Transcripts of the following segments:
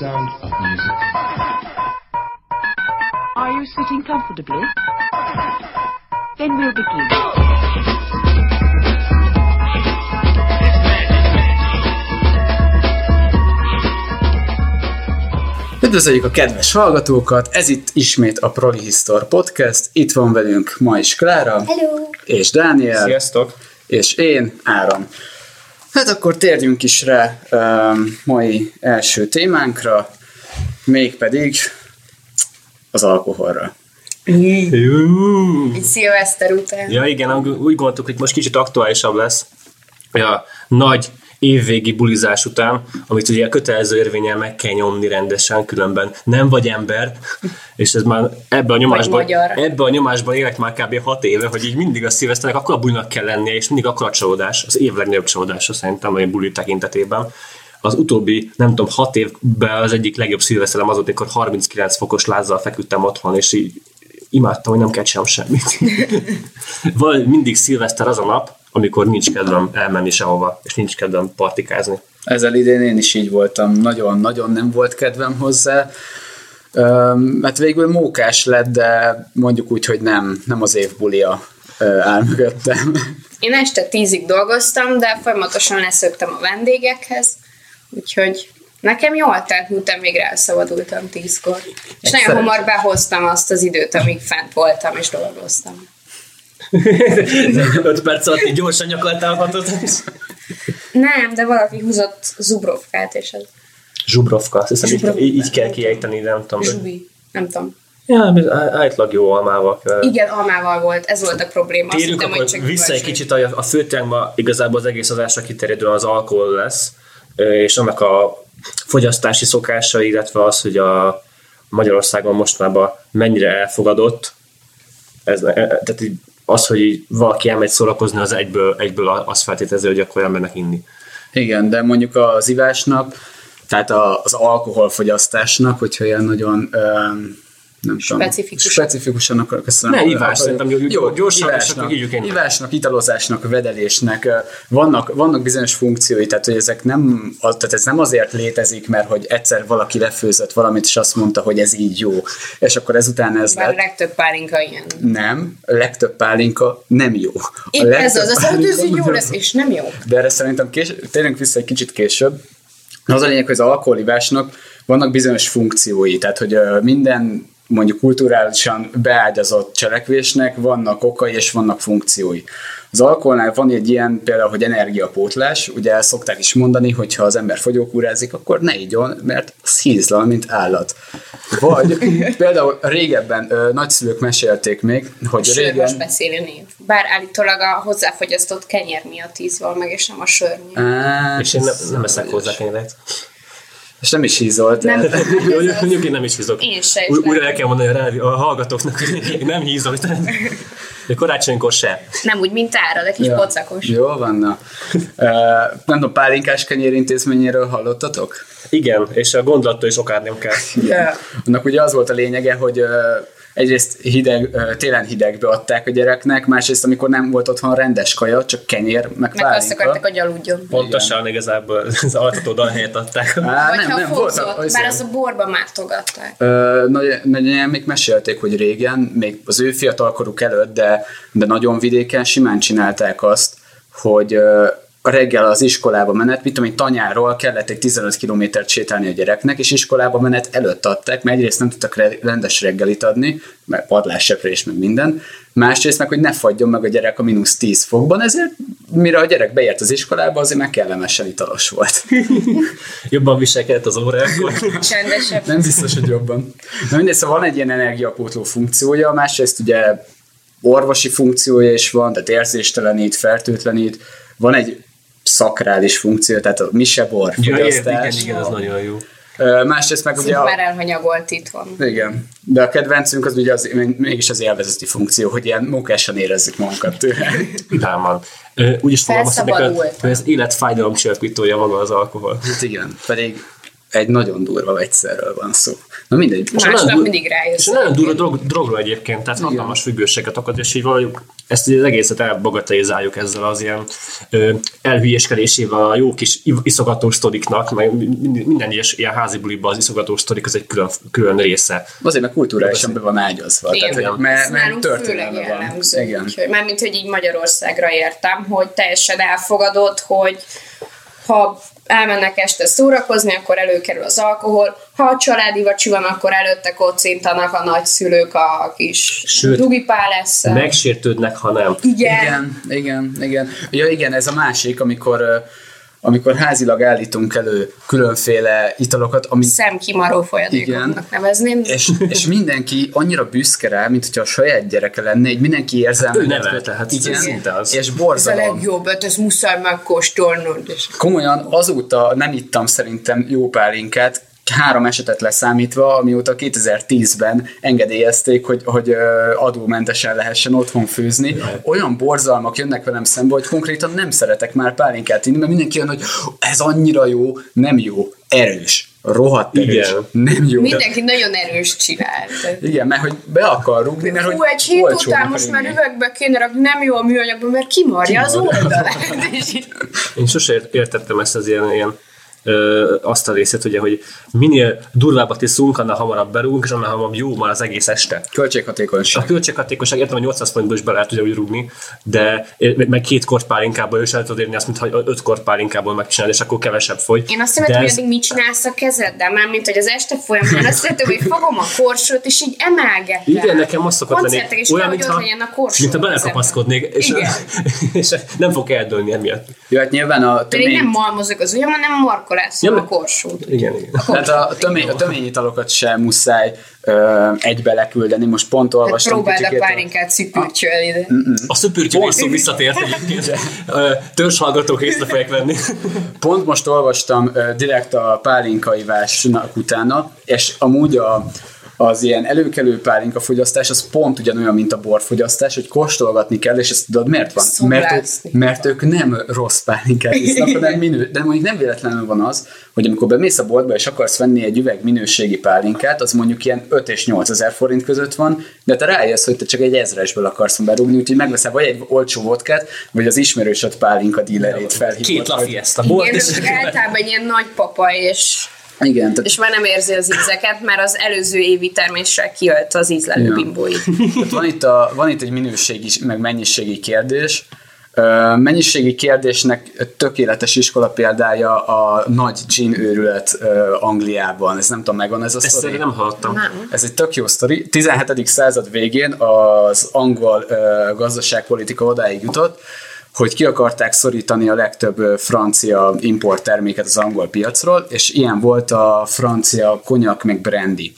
sound of music. Are you sitting comfortably? Then we'll begin. Üdvözöljük a kedves hallgatókat, ez itt ismét a Prolihistor Podcast, itt van velünk ma is Klára, Hello! és Dániel, Sziasztok! és én, Áron. Hát akkor térjünk is rá um, mai első témánkra, mégpedig az alkoholra. Egy szilveszter után. Ja igen, úgy gondoltuk, hogy most kicsit aktuálisabb lesz a nagy évvégi bulizás után, amit ugye kötelező érvényel meg kell nyomni rendesen, különben nem vagy ember, és ez már ebbe a nyomásban, magyar. ebbe a nyomásban élek már kb. 6 éve, hogy így mindig a szilveszternek akkor a bulinak kell lennie, és mindig akkor a csalódás, az év legnagyobb csalódása szerintem a buli tekintetében. Az utóbbi, nem tudom, 6 évben az egyik legjobb szilveszterem az volt, amikor 39 fokos lázzal feküdtem otthon, és így imádtam, hogy nem kell csinálnom semmit. Vagy mindig szilveszter az a nap, amikor nincs kedvem elmenni sehova, és nincs kedvem partikázni. Ezzel idén én is így voltam, nagyon-nagyon nem volt kedvem hozzá, mert végül mókás lett, de mondjuk úgy, hogy nem, nem az év bulia áll mögöttem. Én este tízig dolgoztam, de folyamatosan leszöktem a vendégekhez, úgyhogy nekem jól telt, miután végre elszabadultam tízkor. És nagyon szerencsé. hamar behoztam azt az időt, amíg fent voltam és dolgoztam. 5 perc alatt így gyorsan nyakaltál hatot. Nem, de valaki húzott zubrovkát, és ez Zsubrovka, azt hiszem, így, Zsubrovka. így, így kell kiejteni, nem tudom. de- zsubi. Nem tudom. Ja, általában jó almával kell. Igen, almával volt, ez volt a probléma. Azt Térjünk hittem, akkor csak vissza egy kicsit, a, a főtéma igazából az egész adásra kiterjedően az alkohol lesz, és annak a fogyasztási szokása, illetve az, hogy a Magyarországon mostanában mennyire elfogadott, ez, e- e- tehát így az, hogy valaki elmegy szórakozni, az egyből, egyből azt feltételezi, hogy akkor elmennek inni. Igen, de mondjuk az ivásnak, tehát az alkoholfogyasztásnak, hogyha ilyen nagyon nem tudom, Specifikus. specifikusan akar, köszönöm. Ne, ivás, akarok- szerintem jó- jó, gyorsan, ivásnak, én. ivásnak, italozásnak, vedelésnek vannak, vannak bizonyos funkciói, tehát hogy ezek nem, az- tehát ez nem azért létezik, mert hogy egyszer valaki lefőzött valamit, és azt mondta, hogy ez így jó, és akkor ezután ez Bár a lett. legtöbb pálinka ilyen. Nem, a legtöbb pálinka nem jó. A Épp ez az, azt mondod, hogy jó lesz, és nem jó. de erre szerintem kés, térjünk vissza egy kicsit később. Az a lényeg, hogy az alkoholivásnak vannak bizonyos funkciói, tehát hogy minden mondjuk kulturálisan beágyazott cselekvésnek vannak okai és vannak funkciói. Az alkoholnál van egy ilyen például, hogy energiapótlás, ugye el szokták is mondani, hogy ha az ember fogyókúrázik, akkor ne igyon, mert az hízlal, mint állat. Vagy például régebben ö, nagyszülők mesélték még, hogy Sör régen... beszéli név. Bár állítólag a hozzáfogyasztott kenyér miatt ízval meg, és nem a sör miatt. Á, És én nem, nem eszek hozzá kenyeret. És nem is hízolt. Nem, én nem is hízok. Én se, Új- Újra el kell mondani a, rádió, a hallgatóknak, hogy én nem hízom. De karácsonykor se. nem úgy, mint ára, de kis Ja. pocakos. Jó van, na. Uh, nem tudom, pálinkás kenyér intézményéről hallottatok? Igen, és a gondolattól is okádni kell. Yeah. Annak ugye az volt a lényege, hogy uh, egyrészt hideg, télen hidegbe adták a gyereknek, másrészt amikor nem volt otthon rendes kaja, csak kenyér, meg, Meg azt akartak, hogy aludjon. Pontosan igazából az altató dal helyett adták. Á, Vagy ha voltak- fózott, az bár azt a borba mártogatták. Nagyon még mesélték, hogy régen, még az ő fiatalkoruk előtt, de, de nagyon vidéken simán csinálták azt, hogy ö, a reggel az iskolába menet, mit tudom én, tanyáról kellett egy 15 kilométert sétálni a gyereknek, és iskolába menet előtt adták, mert egyrészt nem tudtak re- rendes reggelit adni, mert padlásseprés, meg minden, másrészt meg, hogy ne fagyjon meg a gyerek a mínusz 10 fokban, ezért mire a gyerek beért az iskolába, azért meg kellemesen italos volt. Jobban viselkedett az órákon. Csendesebb. Nem biztos, hogy jobban. Na mindegy, szóval van egy ilyen energiapótló funkciója, másrészt ugye orvosi funkciója is van, tehát érzéstelenít, fertőtlenít, van egy szakrális funkció, tehát a misebor Ja, igen, fogyasztás. igen, igen, ez nagyon jó. Másrészt meg ugye a, már elhanyagolt itt van. igen, de a kedvencünk az ugye az, mégis az élvezeti funkció, hogy ilyen mókásan érezzük magunkat tőle. Vidáman. Úgy is Felszabadult. hogy az élet fájdalom csillapítója maga az alkohol. Hát igen, pedig egy nagyon durva vegyszerről van szó. Na mindegy. És Másnap nagyon mindig rájössz. És nagyon durva drog, drogról egyébként, tehát hatalmas függőséget akad, és így valahogy ezt az egészet elbagatelizáljuk ezzel az ilyen ö, elhülyéskedésével a jó kis iszogató sztoriknak, meg minden, ilyes, ilyen házi buliban az iszogató sztorik, az egy külön, külön része. Azért, mert kulturálisan be van ágyazva. Igen. Tehát, hogy mert, Ez mert történelme van. Igen. Úgyhogy, mármint, hogy így Magyarországra értem, hogy teljesen elfogadott, hogy ha elmennek este szórakozni, akkor előkerül az alkohol. Ha a családi vacsi van, akkor előtte kocintanak a nagyszülők a kis Sőt, dugipálesszel. Megsértődnek, ha nem. Igen. Igen, igen, igen. Ja, igen, ez a másik, amikor ö, amikor házilag állítunk elő különféle italokat, ami Szemkimaró folyadékoknak nevezném. és, és mindenki annyira büszke rá, mint hogyha a saját gyereke lenne, így mindenki érzelmet. Ő nevelte, hát igen, szinte az. és Ez a borzalom. legjobb, hát ez muszáj megkóstolnod. És Komolyan azóta nem ittam szerintem jó pálinkát, három esetet leszámítva, amióta 2010-ben engedélyezték, hogy, hogy adómentesen lehessen otthon főzni. Olyan borzalmak jönnek velem szembe, hogy konkrétan nem szeretek már pálinkát inni, mert mindenki jön, hogy ez annyira jó, nem jó, erős, rohadt erős, Igen. nem jó. de- mindenki nagyon erős csinált. Igen, mert hogy be akar rúgni, mert hogy Hú, egy hét után most már üvegbe kéne rakni, nem jó a műanyagban, mert kimarja az oldalát. Én sose ért- értettem ezt az ilyen, ilyen ö, azt a részét, ugye, hogy minél durvábbat iszunk, annál hamarabb berúgunk, és annál hamarabb jó már az egész este. Költséghatékonyság. A költséghatékonyság értem, hogy 800 forintból is be lehet ugye úgy rúgni, de meg két kort pálinkából is el tudod érni azt, mintha öt kort pálinkából megcsinálod, és akkor kevesebb fogy. Én azt tudom, hogy ez- addig mit csinálsz a kezeddel, már mint hogy az este folyamán azt szeretem, hogy fogom a korsót, és így emelgetem. Igen, nekem azt szokott lenni. Olyan, legyen a korsó. mintha a belekapaszkodnék, és, és nem fog eldőlni emiatt. Jó, hát nyilván a Pedig tömény, nem malmozok az ujjam, hanem markolászom Ja, a korsót. Igen, igen. hát a, tömény, a töményitalokat sem muszáj ö, egybe leküldeni. Most pont Hát olvastam próbáld a pálinkát szüpülcsöl ide. A rész szó visszatért egyébként. Törzshallgatók részt fogják venni. Pont most olvastam ö, direkt a pálinkaivásnak utána, és amúgy a, az ilyen előkelő pálinka fogyasztás az pont ugyanolyan, mint a borfogyasztás, hogy kóstolgatni kell, és ezt tudod miért van? Mert, Szobrászni. mert ők nem rossz pálinkát isznak, hanem minő, de mondjuk nem véletlenül van az, hogy amikor bemész a boltba és akarsz venni egy üveg minőségi pálinkát, az mondjuk ilyen 5 és 8 ezer forint között van, de te rájössz, hogy te csak egy ezresből akarsz berúgni, úgyhogy megveszel vagy egy olcsó vodkát, vagy az ismerősöd pálinka dílerét felhívod. Két hogy- lafiesta bort, Igen, és általában egy ilyen nagy papa, és, Igen, tehát és már nem érzi az ízeket, mert az előző évi terméssel kiölt az ízlelő Ja. bimbóit. Tehát van itt, a, van itt egy minőségi, meg mennyiségi kérdés. Mennyiségi kérdésnek tökéletes iskola példája a nagy gin őrület Angliában. Ez nem tudom, megvan ez a ezt sztori? nem hallottam. Nem. Ez egy tök jó sztori. 17. század végén az angol gazdaságpolitika odáig jutott, hogy ki akarták szorítani a legtöbb francia import terméket az angol piacról, és ilyen volt a francia konyak meg brandy.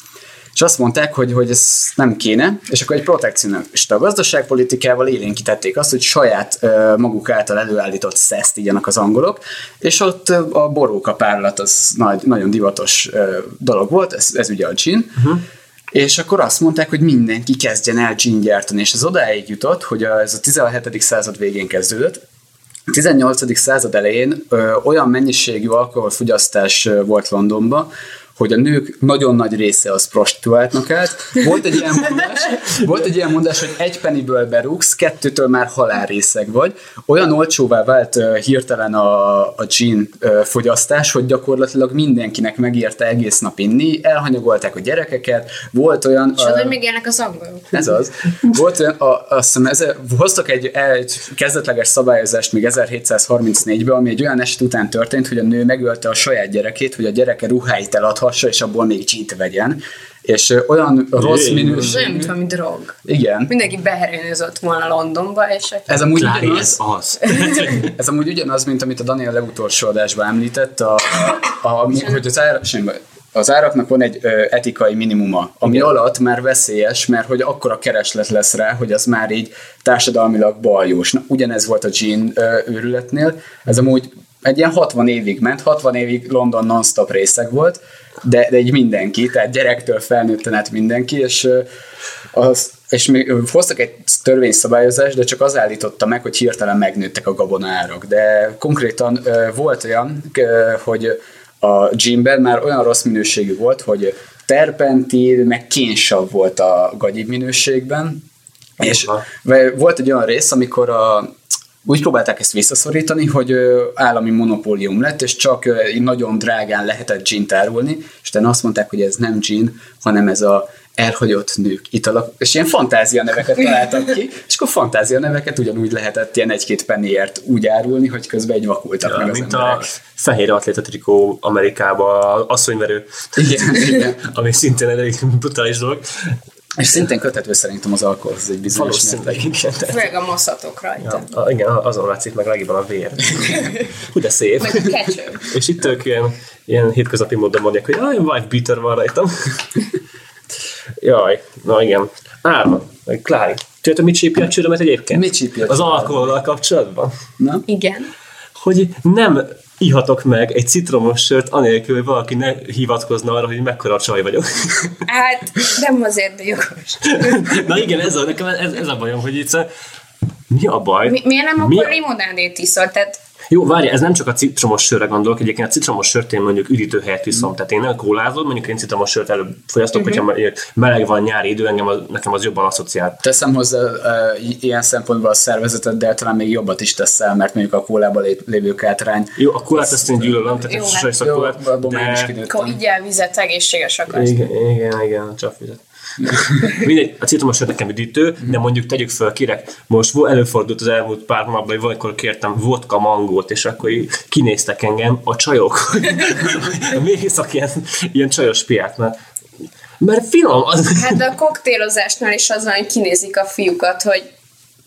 És azt mondták, hogy, hogy ez nem kéne, és akkor egy protekcionista gazdaságpolitikával élénkítették azt, hogy saját maguk által előállított szeszt igyanak az angolok, és ott a boróka párlat az nagy, nagyon divatos dolog volt, ez, ez ugye a gin, uh-huh. És akkor azt mondták, hogy mindenki kezdjen el gin gyártani, és ez odáig jutott, hogy ez a 17. század végén kezdődött, a 18. század elején ö, olyan mennyiségű alkoholfogyasztás volt Londonban, hogy a nők nagyon nagy része az prostituáltnak állt. Volt egy ilyen mondás, volt egy ilyen mondás hogy egy pennyből berúgsz, kettőtől már halálrészeg vagy. Olyan olcsóvá vált ö, hirtelen a, a gin fogyasztás, hogy gyakorlatilag mindenkinek megérte egész nap inni, elhanyagolták a gyerekeket, volt olyan... És az, hogy még élnek az angolok. ez az. Volt olyan, a, azt hiszem, ez, hoztak egy, egy kezdetleges szabályozást még 1734-ben, ami egy olyan eset után történt, hogy a nő megölte a saját gyerekét, hogy a gyereke ruháit eladhassa, és abból még csít vegyen. És olyan rossz Ez olyan, minőségű... mint valami drog. Igen. Mindenki beherőnözött volna Londonba, és Ez amúgy, Klári, ugyanaz, ez az. ez amúgy ugyanaz, mint amit a Daniel legutolsó adásban említett, a, a, a, hogy az, semmi, az áraknak van egy ö, etikai minimuma, ami Igen. alatt már veszélyes, mert hogy akkora kereslet lesz rá, hogy az már így társadalmilag baljós. Na, ugyanez volt a gin ö, őrületnél, ez amúgy egy ilyen 60 évig ment, 60 évig London non-stop részeg volt, de, de így mindenki, tehát gyerektől felnőtten át mindenki, és az, és még ö, hoztak egy törvényszabályozást, de csak az állította meg, hogy hirtelen megnőttek a gabonárak. De konkrétan volt olyan, hogy a gymben már olyan rossz minőségű volt, hogy terpentin, meg kénsav volt a gagyi minőségben, és volt egy olyan rész, amikor a, úgy próbálták ezt visszaszorítani, hogy állami monopólium lett, és csak nagyon drágán lehetett gin árulni, és utána azt mondták, hogy ez nem gin, hanem ez a elhagyott nők italak, és ilyen fantázia neveket találtak ki, és akkor fantázia neveket ugyanúgy lehetett ilyen egy-két penniért úgy árulni, hogy közben egy vakultak meg az Mint emberek. a fehér atléta trikó Amerikába, asszonyverő, Igen, igen. ami szintén egy brutális dolog. És szintén köthető szerintem az alkoholhoz egy bizonyos mértékig. Főleg a moszatok rajta. Ja, a- igen, azon látszik meg legjobban a vér. Hú, de szép. Meg a kecső. És itt ők ilyen, ilyen hétköznapi módon mondják, hogy jaj, wife beater van rajtam. Jaj, na igen. Meg Klári, tudjátok, mit csípja a csőrömet egyébként? Mit csípja a Az csőrömet? alkohollal kapcsolatban? Na? Igen. Hogy nem ihatok meg egy citromos sört, anélkül, hogy valaki ne hivatkozna arra, hogy mekkora csaj vagyok. Hát nem azért, de jogos. Na igen, ez a, nekem ez, ez a bajom, hogy itt mi a baj? Mi, miért nem Mi akkor a- limonádét iszol? Tehát Jó, várj, ez nem csak a citromos sörre gondolok, egyébként a citromos sört én mondjuk üdítő helyett iszom, tehát én nem kólázom, mondjuk én citromos sört előbb fogyasztok, Mhm. uh-huh. hogyha meleg van, nyári idő, engem az, nekem az jobban asszociál. Teszem hozzá uh, ilyen szempontból a szervezeteddel talán még jobbat is teszel, mert mondjuk a kólában lé- lévő kátrány. Jó, a kólát ezt én gyűlölöm, tehát Jó, hát- sose iszok Jó, kólát, is de... akkor kidőttem. így elvizet, egészséges akarsz. Igen, igen, igen, a csapvizet. Mindegy, a citromos nekem üdítő, de mondjuk tegyük föl, kérek, most előfordult az elmúlt pár hónapban, hogy valamikor kértem vodka mangót, és akkor így kinéztek engem a csajok, iszak ilyen, ilyen csajos piát, mert, mert finom, az, Hát de a koktélozásnál is az van, hogy kinézik a fiúkat, hogy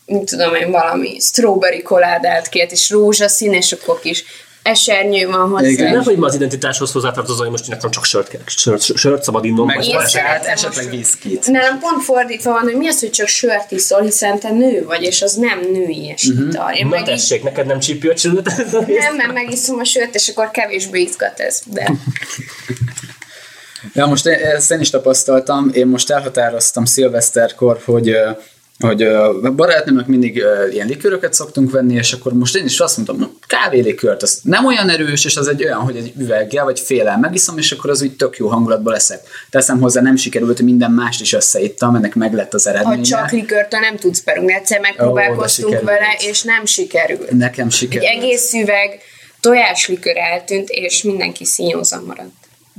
mit tudom én, valami strawberry koládát kért, és rózsaszín, és akkor kis esernyő van hozzá. Igen. nem, hogy ma az identitáshoz hozzátartozom, hogy most nekem csak sört kell, sört, sört szabad innom, Meg esetleg most- viszkit. Nálam pont fordítva van, hogy mi az, hogy csak sört iszol, hiszen te nő vagy, és az nem nőies Mhm. uh-huh. ital. Én Na tessék, neked nem csípő a csillőt? nem, mert megiszom a sört, és akkor kevésbé izgat ez. De Ja, most ezt én is tapasztaltam, én most elhatároztam szilveszterkor, hogy hogy ö, barátnőmök mindig ilyen likőröket szoktunk venni, és akkor most én is azt mondtam, na, kávélikőrt, az nem olyan erős, és az egy olyan, hogy egy üveggel vagy félel megiszom, és akkor az úgy tök jó hangulatban leszek. Teszem hozzá, nem sikerült, hogy minden mást is összeittam, ennek meg lett az ha eredménye. csak likörtől nem tudsz berúgni, egyszer megpróbálkoztunk sikerült. vele, és nem sikerült. Nekem Egy sikerült. egész üveg tojáslikör eltűnt, és mindenki színjózan maradt.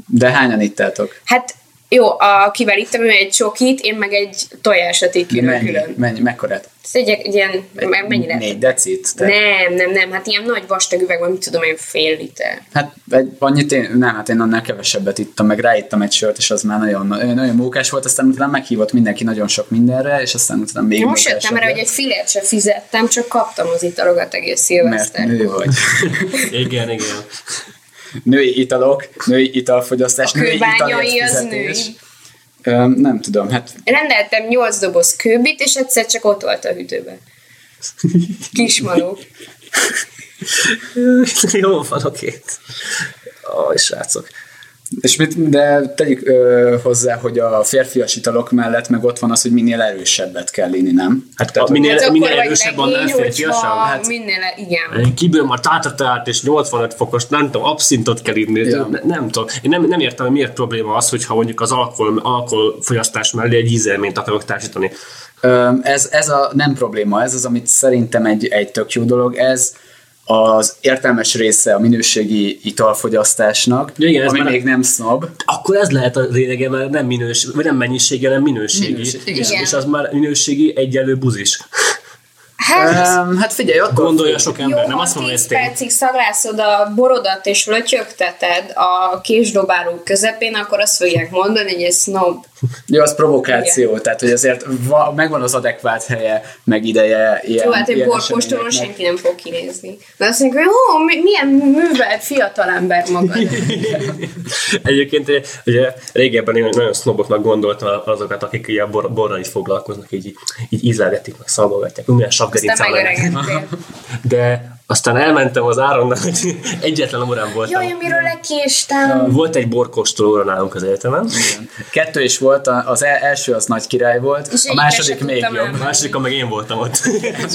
De hányan ittátok? Hát jó, akivel ittam, ő egy csokit, én meg egy tojásat így külön. Mennyi? külön. Mennyi? Mekkorát? Ez egy, egy ilyen, me- mennyi lett? Négy decit? De, Nem, nem, nem, hát ilyen nagy vastag üvegben, mit tudom én, fél liter. Hát egy, annyit én, nem, hát én annál kevesebbet ittam, meg ráittam egy sört, és az már nagyon, nagyon mókás volt, aztán utána meghívott mindenki nagyon sok mindenre, és aztán utána még most mókásabb jöttem erre, hogy egy filért se fizettem, csak kaptam az italogat egész mert szilveszter. nő vagy. Igen, igen. Női italok, női italfogyasztás, A női italért nem tudom, hát Rendeltem 8 doboz kőbit, és egyszer csak ott volt a hűtőben. Kismaló. Jó van, oké. Aj, srácok. És mit, de tegyük ö, hozzá, hogy a férfias italok mellett meg ott van az, hogy minél erősebbet kell inni, nem? Hát Tehát, a, minél, Hát akkor minél erősebb, annál férfiasabb. Hát, minél, igen. én kibőröm a tátatát, és 85 fokos, nem tudom, abszintot kell inni, Ja. ne, nem tudom. Én nem, nem értem, hogy miért probléma az, hogyha mondjuk az alkohol, alkoholfogyasztás mellé egy ízelményt akarok társítani. Öm, ez, ez a nem probléma, ez az, amit szerintem egy, egy tök jó dolog, ez az értelmes része a minőségi italfogyasztásnak, Ja, igen, ez ami már- még nem sznob. Akkor ez lehet a lényege, mert nem, minős, vagy nem mennyiségi, hanem minőségi. Minőség, és, igen. és az már minőségi egyenlő buzis. Hát, Um, hát figyelj, attól Gondolja sok jó, ember, nem ha azt mondom, hogy 10 ez tény. percig szaglászod a borodat és lötyögteted a késdobáló közepén, akkor azt fogják mondani, hogy ez snob. Jó, az provokáció, tehát hogy azért va, megvan az adekvát helye, meg ideje ilyen, Jó, hát egy eseményeknek. senki nem fog kinézni. De azt mondják, hogy ó, mi- milyen művelt fiatalember magad. Egyébként ugye, ugye régebben én nagyon sznoboknak gondoltam azokat, akik ilyen bor, borral is foglalkoznak, így, így ízlelgetik, meg szagolgatják, úgy milyen sapgerincával. De aztán elmentem az Áronnal, hogy egyetlen órán voltam. Jaj, amiről lekéstem. Volt egy borkóstolóra nálunk az egyetemen. Kettő is volt, a- az el- első az nagy király volt, És a második még jobb. elmenni. A másodikon meg én voltam ott.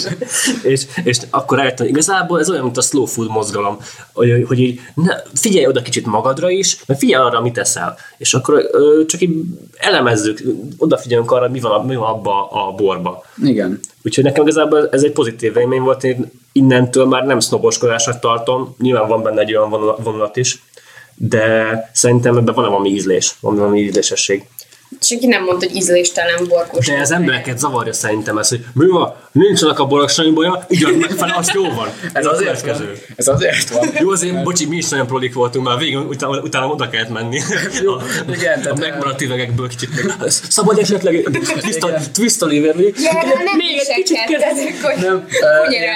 és, és akkor rájöttem, igazából ez olyan, mint a slow food mozgalom, hogy, hogy így ne, figyelj oda kicsit magadra is, meg figyelj arra, mit eszel. És akkor ö, csak így elemezzük, odafigyelünk arra, mi van, mi van abba a borba. Igen. Úgyhogy nekem igazából ez egy pozitív élmény volt, én innentől már nem sznoboskodásnak tartom, nyilván van benne egy olyan vonula- vonulat is, de szerintem ebben van valami ízlés, van valami ízlésesség. Senki nem mondta, hogy ízléstelen borkos. De az embereket zavarja szerintem ez, hogy mi van, nincsenek a borok semmi baja, ugyan meg fel, az jó van. Ez azért van. Ez azért van. Jó, azért, bocsi, mi is nagyon prolik voltunk, már végül utána, utána oda kellett menni. Jó, a, igen, a tehát- megmaradt üvegekből kicsit. Szabad esetleg twist a, a nem Még egy kicsit kezd. viselkedtetek, hogy Nem,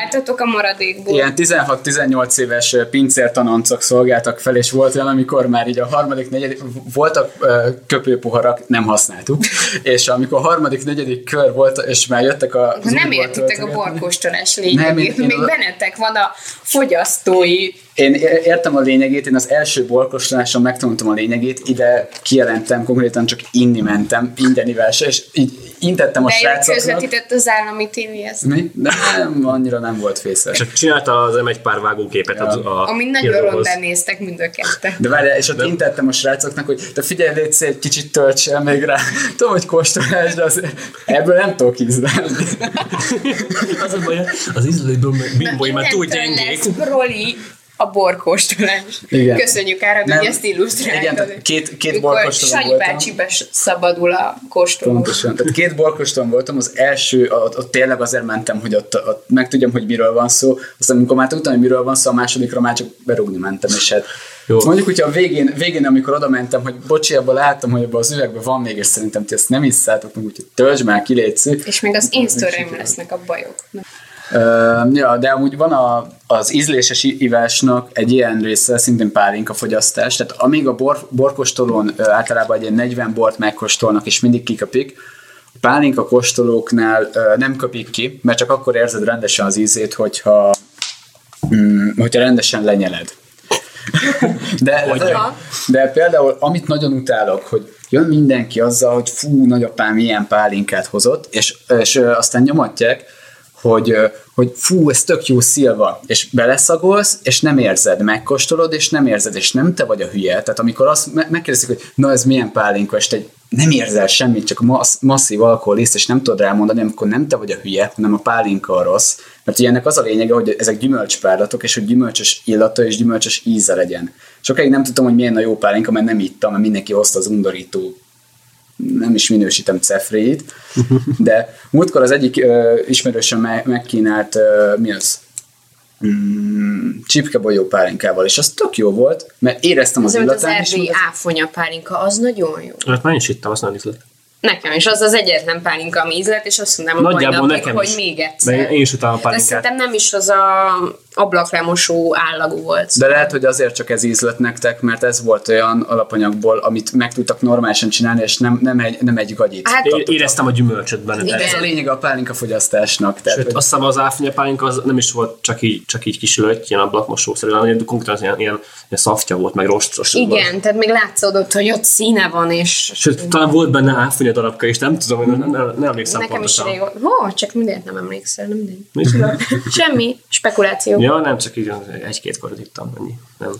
álltatok a maradékból. Ilyen 16-18 éves pincértanoncok szolgáltak fel, és volt olyan, amikor már így a harmadik, negyedik, voltak ö, köpőpoharak, nem használtuk, és amikor a harmadik, negyedik kör volt, és már jöttek a... Nem értitek a borkóstolás Nem, lényegét, én- még én- bennetek van a fogyasztói Én értem a lényegét, én az első borkóstoláson megtanultam a lényegét, ide kijelentem, konkrétan csak inni mentem, mindenivel se, és így intettem a de srácoknak. közvetített az állami tévéhez. Mi? De nem, annyira nem volt fészes. Csak csinálta az M1 pár vágóképet Ja. a, a Ami nagyon híradóhoz. rondán néztek mind a ketten. De várjál, és ott intettem a srácoknak, hogy te figyelj, légy szép, egy kicsit töltsél még rá. Tudom, hogy kóstolás, de az, ebből nem tudok ízlelni. Az a baj, az ízlőből bimbói már túl Innentől gyengék. lesz proli a borkóstolás. Igen. Köszönjük Árad, hogy ezt illusztráltad. Igen, két- két Mikor borkóstolón Sanyi voltam. bácsi szabadul a kóstoló. Pontosan. Tehát két borkoston voltam, az első, ott, ott tényleg azért mentem, hogy ott, ott megtudjam, hogy miről van szó, aztán amikor már tudtam, hogy miről van szó, a másodikra már csak berúgni mentem, és hát Jó. Mondjuk, hogyha a végén, végén, amikor oda mentem, hogy bocsi, abban láttam, hogy abban az üvegben van még, és szerintem ti ezt nem hisszátok meg, úgyhogy töltsd már ki, légy. És még az én sztoreim lesznek a bajok. Ja, de amúgy van a, az ízléses ivásnak egy ilyen része, szintén pálinka fogyasztás, tehát amíg a bor, borkostolón általában egy ilyen 40 bort megkóstolnak, és mindig kiköpik, a pálinka kóstolóknál nem köpik ki, mert csak akkor érzed rendesen az ízét, hogyha, mm, hogyha rendesen lenyeled. De, de, de például, amit nagyon utálok, hogy jön mindenki azzal, hogy fú, nagyapám ilyen pálinkát hozott, és, és aztán nyomatják, hogy, hogy fú, ez tök jó szilva, és beleszagolsz, és nem érzed, megkóstolod, és nem érzed, és nem te vagy a hülye. Tehát amikor azt me- megkérdezik, hogy na ez milyen pálinka, és te nem érzel semmit, csak massz, masszív alkoholiszt, és nem tudod rámondani, amikor nem te vagy a hülye, hanem a pálinka a rossz. Mert ugye ennek az a lényege, hogy ezek gyümölcspárlatok, és hogy gyümölcsös illata és gyümölcsös íze legyen. Sokáig nem tudtam, hogy milyen a jó pálinka, mert nem ittam, mert mindenki hozta az undorító nem is minősítem cefréit, de múltkor az egyik ö, ismerősöm me- megkínált, ö, mi az? Mm, csipkebolyó pálinkával, és az tök jó volt, mert éreztem az Az, mint az erdélyi az- áfonya pálinka, az nagyon jó. Hát már is ittam, azt nem ízlett. Nekem is az az egyetlen pálinka, ami ízlet, és azt mondom a Nagyjából napig, nekem hogy is. még egyszer. Mert én is utálom a De pálinkát. szerintem nem is az a ablaklemosó állagú volt. De lehet, hogy azért csak ez ízlet nektek, mert ez volt olyan alapanyagból, amit meg tudtak normálisan csinálni, és nem, nem, egy, nem egy gagyit. Hát Én éreztem a gyümölcsöt benne. Igen. ez a lényeg a pálinka fogyasztásnak. Tehát, Sőt, hogy- azt hiszem az áfonya pálinka az nem is volt csak így, csak így kis löty, ilyen ablakmosószerű, hanem konkrétan ilyen, ilyen, ilyen szaftya volt, meg rostos. Igen, tehát még látszódott, hogy ott színe van, és Sőt, talán volt benne áfonya darabka is, nem tudom, nem, nem, nem emlékszem nekem is pontosan. régóta. Hó, csak mindent nem emlékszel, nem mindegy. Semmi, spekuláció. Ja, nem, csak így egy-két korot ittam, ennyi. Nem.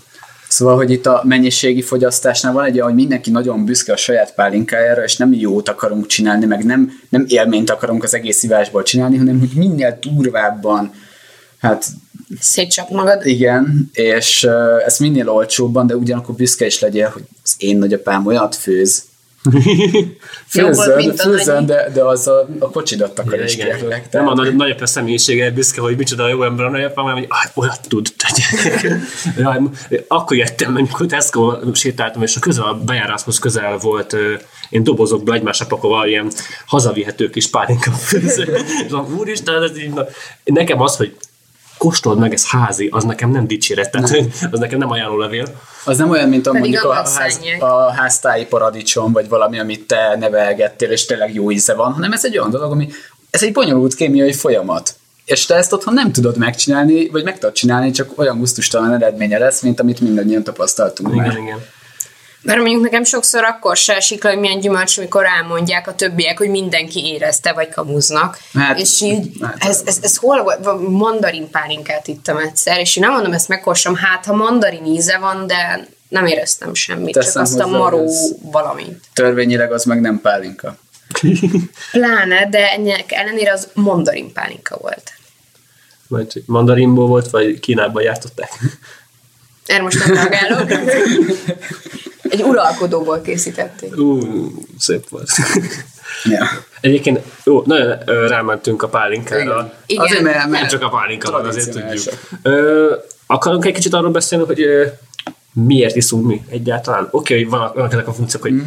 Szóval, hogy itt a mennyiségi fogyasztásnál van egy olyan, hogy mindenki nagyon büszke a saját pálinkájára, és nem jót akarunk csinálni, meg nem, nem élményt akarunk az egész szívásból csinálni, hanem hogy minél durvábban, hát Szétcsap magad. igen, és uh, ez minél olcsóbban, de ugyanakkor büszke is legyél, hogy az én nagyapám olyat főz. Főzön nagy. de, de az a, a kocsidat is igen. kérlek. Nem a nagy, nagyapja személyisége büszke, hogy micsoda jó ember a nagyapám, hanem hogy ah, olyat tud. Jaj, akkor jöttem, amikor Tesco sétáltam, és a közel a bejáráshoz közel volt én dobozokba egymásra pakolva ilyen hazavihető kis pálinka főző. És úristen, ez így, na, nekem az, hogy kóstold meg, ez házi, az nekem nem dicséret, tehát az nekem nem ajánlólevél. Az nem olyan, mint a, Pedig mondjuk a, annak ház, a háztáji paradicsom, vagy valami, amit te nevelgettél, és tényleg jó íze van, hanem ez egy olyan dolog, ami ez egy bonyolult kémiai folyamat. és te ezt otthon nem tudod megcsinálni, vagy meg tudod csinálni, csak olyan gusztustalan eredménye lesz, mint amit mindannyian tapasztaltunk már. Igen, igen. Mert mondjuk nekem sokszor akkor se esik le, hogy milyen gyümölcs, amikor elmondják a többiek, hogy mindenki érezte, vagy kamuznak. Hát, és így, hát- ez, ez, ez hol volt? Mandarin pálinkát ittam egyszer, és én nem mondom ezt megkorsom, hát ha mandarin íze van, de nem éreztem semmit, Teszem csak azt a maró valamit. Törvényileg az meg nem pálinka. Pláne, de ennek ellenére az mandarin pálinka volt. Majd mandarinból volt, vagy Kínában jártották. Erre most nem reagálok. Egy uralkodóból készítették. Ú, szép volt. Ja. Egyébként jó, nagyon rámentünk a pálinkára. Igen. Azért, mert, mert Nem csak a pálinka van, azért tudjuk. Ö, akarunk egy kicsit arról beszélni, hogy ö, miért iszunk mi egyáltalán? Oké, hogy vannak, vannak ezek a funkciók, hogy, Mhm.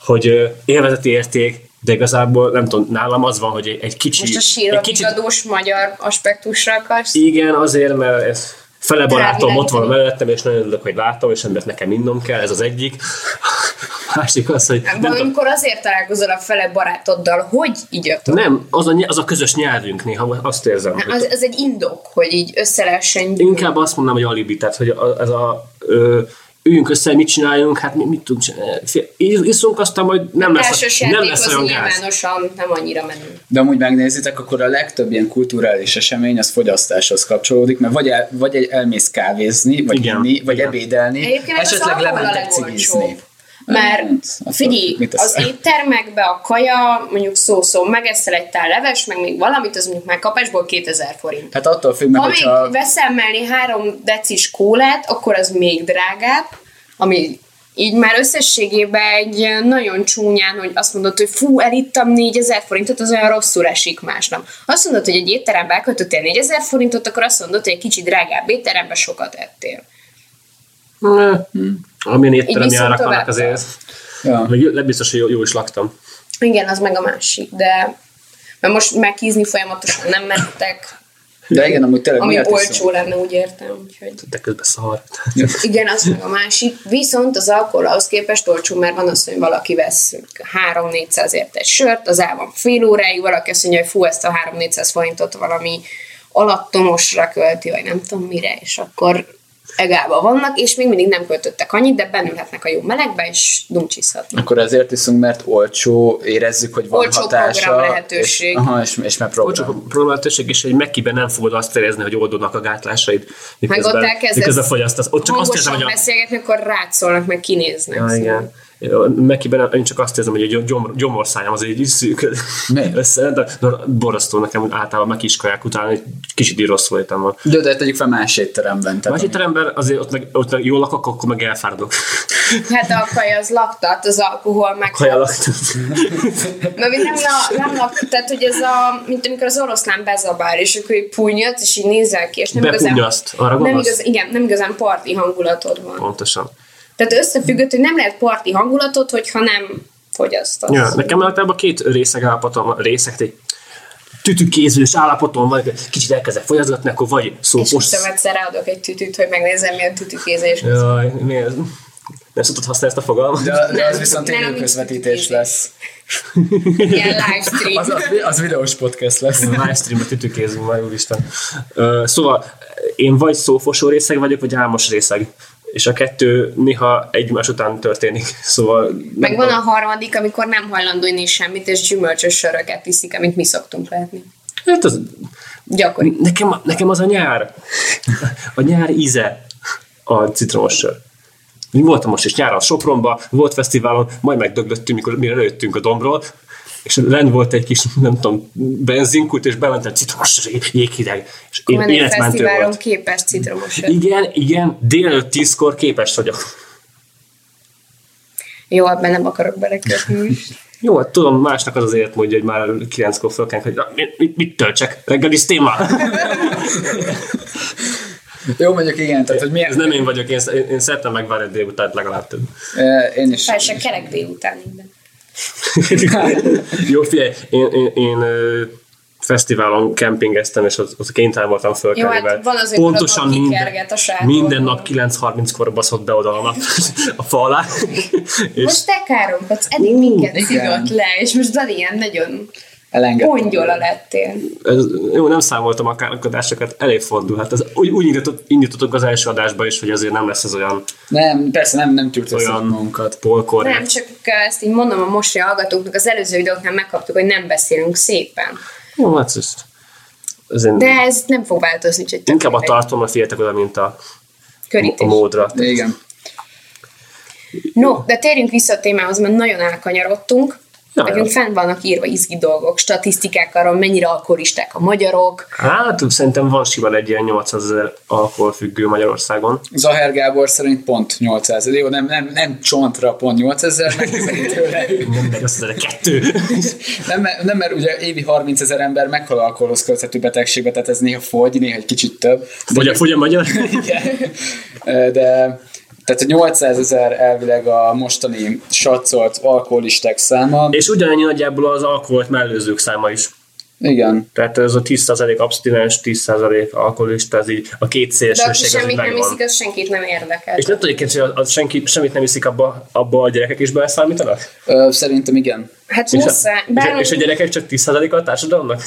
hogy ö, élvezeti érték, de igazából nem tudom, nálam az van, hogy egy, egy kicsi... Most a egy síramigadós magyar aspektusra akarsz? Igen, azért, mert ez fele barátom ott van mellettem, és nagyon örülök, hogy látom, és embert nekem innom kell, ez az egyik. Másik az, hogy tudom, Valamikor azért találkozol a fele barátoddal, hogy igyatok. nem az, a, az a közös nyelvünk néha, azt érzem. hogy Az, az egy indok, hogy így össze lehessen. Inkább azt mondanám, hogy alibi, tehát hogy a- ez a ö, üljünk össze, mit csináljunk, hát mi, mit tudunk csinálni? Iszunk, aztán majd nem lesz, Társas nem lesz olyan gáz. nyilvánosan nem annyira menő. De amúgy megnézitek, akkor a legtöbb ilyen kulturális esemény az fogyasztáshoz kapcsolódik, mert vagy, el, vagy elmész kávézni, vagy Igen, inni, vagy igen. ebédélni, Egyébként esetleg lementek cigizni. Mert Hát, figyelj, az éttermekbe a kaja, mondjuk szó-szó, megeszel egy tál leves, meg még valamit, az mondjuk már kapásból 2000 forint. Hát attól függ meg, Ha még hogyha... veszel mellé három decis kólát, akkor az még drágább, ami így már összességében egy nagyon csúnyán, hogy azt mondod, hogy fú, elittam 4000 forintot, az olyan rosszul esik másnap. Azt mondod, hogy egy étterembe elköltöttél 4000 forintot, akkor azt mondod, hogy egy kicsit drágább étterembe sokat ettél. Hmm. Amilyen étterem járak vannak azért. Ja. Jó- biztos, hogy jó, jó is laktam. Igen, az meg a másik, de mert most megkízni folyamatosan nem mentek, De igen, amúgy tényleg ami olcsó lenne, úgy értem. Úgyhogy. De közben szar. Igen, az meg a másik. Viszont az alkohol ahhoz képest olcsó, mert van az, hogy valaki vesz 3-400 ért egy sört, az el van fél óráig, valaki azt mondja, hogy fú, ezt a 3-400 forintot valami alattomosra költi, vagy nem tudom mire, és akkor egába vannak, és még mindig nem költöttek annyit, de bennülhetnek a jó melegbe, és dumcsiszhatnak. Akkor ezért iszunk, mert olcsó, érezzük, hogy van Olcsó hatása. program lehetőség. És, aha, és, és már Olcsó program. a problématőség is, hogy Mekiben nem fogod azt érezni, hogy oldódnak a gátlásaid. Meg Miközben, ott elkezdesz miközben fogyasztasz. Ott csak azt érzem, hogy a, beszélgetni, akkor rátszolnak, meg kinéznek. Ja, igen. Mekiben én csak azt érzem, hogy a gyom, gyomorszájam az így szűk. Össze, de, de borasztó nekem hogy általában meg kiskaják után, egy kicsit így rossz voltam van. De, de tegyük fel más étteremben. Tehát Másik teremben azért ott meg, ott meg jól lakok, akkor meg elfáradok. Hát a kaja az laktat, az alkohol meg... Kaja laktam. Mert nem, la, nem lak, tehát hogy ez a, mint amikor az oroszlán bezabál, és akkor így punyat, és így nézel ki, és nem igazán, Bepunyaszt, arra nem igaz, igen, nem igazán parti hangulatod van. Pontosan. Tehát összefüggött, hogy nem lehet parti hangulatod, hogyha nem fogyasztasz. Ja, nekem általában két részeg állapotom, van, részeg, egy tütükézős állapotom van, kicsit elkezdek folyazgatni, akkor vagy És szópos... most egyszer ráadok egy tütüt, hogy megnézem, milyen tütükézés. Jaj, mi ez? Nem szoktad használni ezt a fogalmat? De, de az Nem, viszont élő közvetítés lesz. Ilyen livestream. Az, az, az videós podcast lesz. livestreambe tütükézünk már, úristen. Ö, szóval én vagy szófosó részeg vagyok, vagy álmos részeg. És a kettő néha egymás után történik. Szóval... Meg van a harmadik, amikor nem hajlandó inni semmit, és gyümölcsös söröket iszik, amit mi szoktunk látni. Hát az, Gyakori. nekem, nekem az a nyár. A nyár íze a citromos sör. Mi voltam most is nyáron Sopronba, volt fesztiválon, majd megdöglöttünk, mikor mire lőttünk a dombról, és lent volt egy kis, nem tudom, benzinkút, és bementem citromos sör, jéghideg. És én egy életmentő volt. képes citromos. Igen, igen, délelőtt tízkor képes vagyok. Jó, ebben nem akarok belekötni. Jó, hát tudom, másnak az az életmódja, hogy már kilenckor fölkenk, hogy "Na, mit, mit, mit töltsek, reggelis témát. Jó, mondjuk igen, tehát hogy milyen... Ez nem én vagyok, én, én, szeretem megvárni a délután legalább több. Eh, Én is. Persze kerek délután innen. Jó, figyelj, én, én, én fesztiválon kempingeztem, és az, az kénytelen voltam fölkelni, Jó, hát van pontosan minden, a minden nap 9.30-kor baszott be oda a nap a fa alá. és Most te káromkodsz, eddig minket igen. szidott le, és most van ilyen nagyon elengedtem. Pongyola lettél. Ez, jó, nem számoltam a kárkodásokat, előfordul. Hát ez, úgy, úgy indított, indítottunk az első adásba is, hogy azért nem lesz ez olyan, Nem, persze nem, nem tűrt olyan magunkat. polkor. Nem, csak ezt így mondom a mostani hallgatóknak, az előző videóknál megkaptuk, hogy nem beszélünk szépen. Jó, hát ez, azért De ez nem fog változni, tök inkább a tartalomra figyeltek oda, mint a, a Körítés. módra. Igen. No, de térjünk vissza a témához, mert nagyon elkanyarodtunk. Ja, Nekünk fenn vannak írva izgi dolgok, statisztikák arról, mennyire alkoholisták a magyarok. Hát szerintem van simán egy ilyen 800 ezer alkoholfüggő Magyarországon. Zaher Gábor szerint pont 800 ezer. Jó, nem, nem, nem csontra pont 8000, megközelít tőle. Nem megy azt kettő. Nem, mert- nem, mert ugye évi 30 ezer ember meghal alkoholhoz köthető betegségbe, tehát ez néha fogy, néha egy kicsit több. Fogy a, fogy a magyar? Igen. de tehát a 800 ezer elvileg a mostani satszolt alkoholisták száma. És ugyanannyi nagyjából az alkoholt mellőzők száma is. Igen. Tehát ez a 10% abstinens, 10% alkoholista, ez így a két De aki szélsőség az így semmit nem iszik, az senkit nem érdekel. És nem tudjuk, hogy az senki, semmit nem iszik, abba, abba a gyerekek is beleszámítanak? Ö, szerintem igen. Hát És a, és, Bár a, és a gyerekek csak 10%-a a társadalomnak?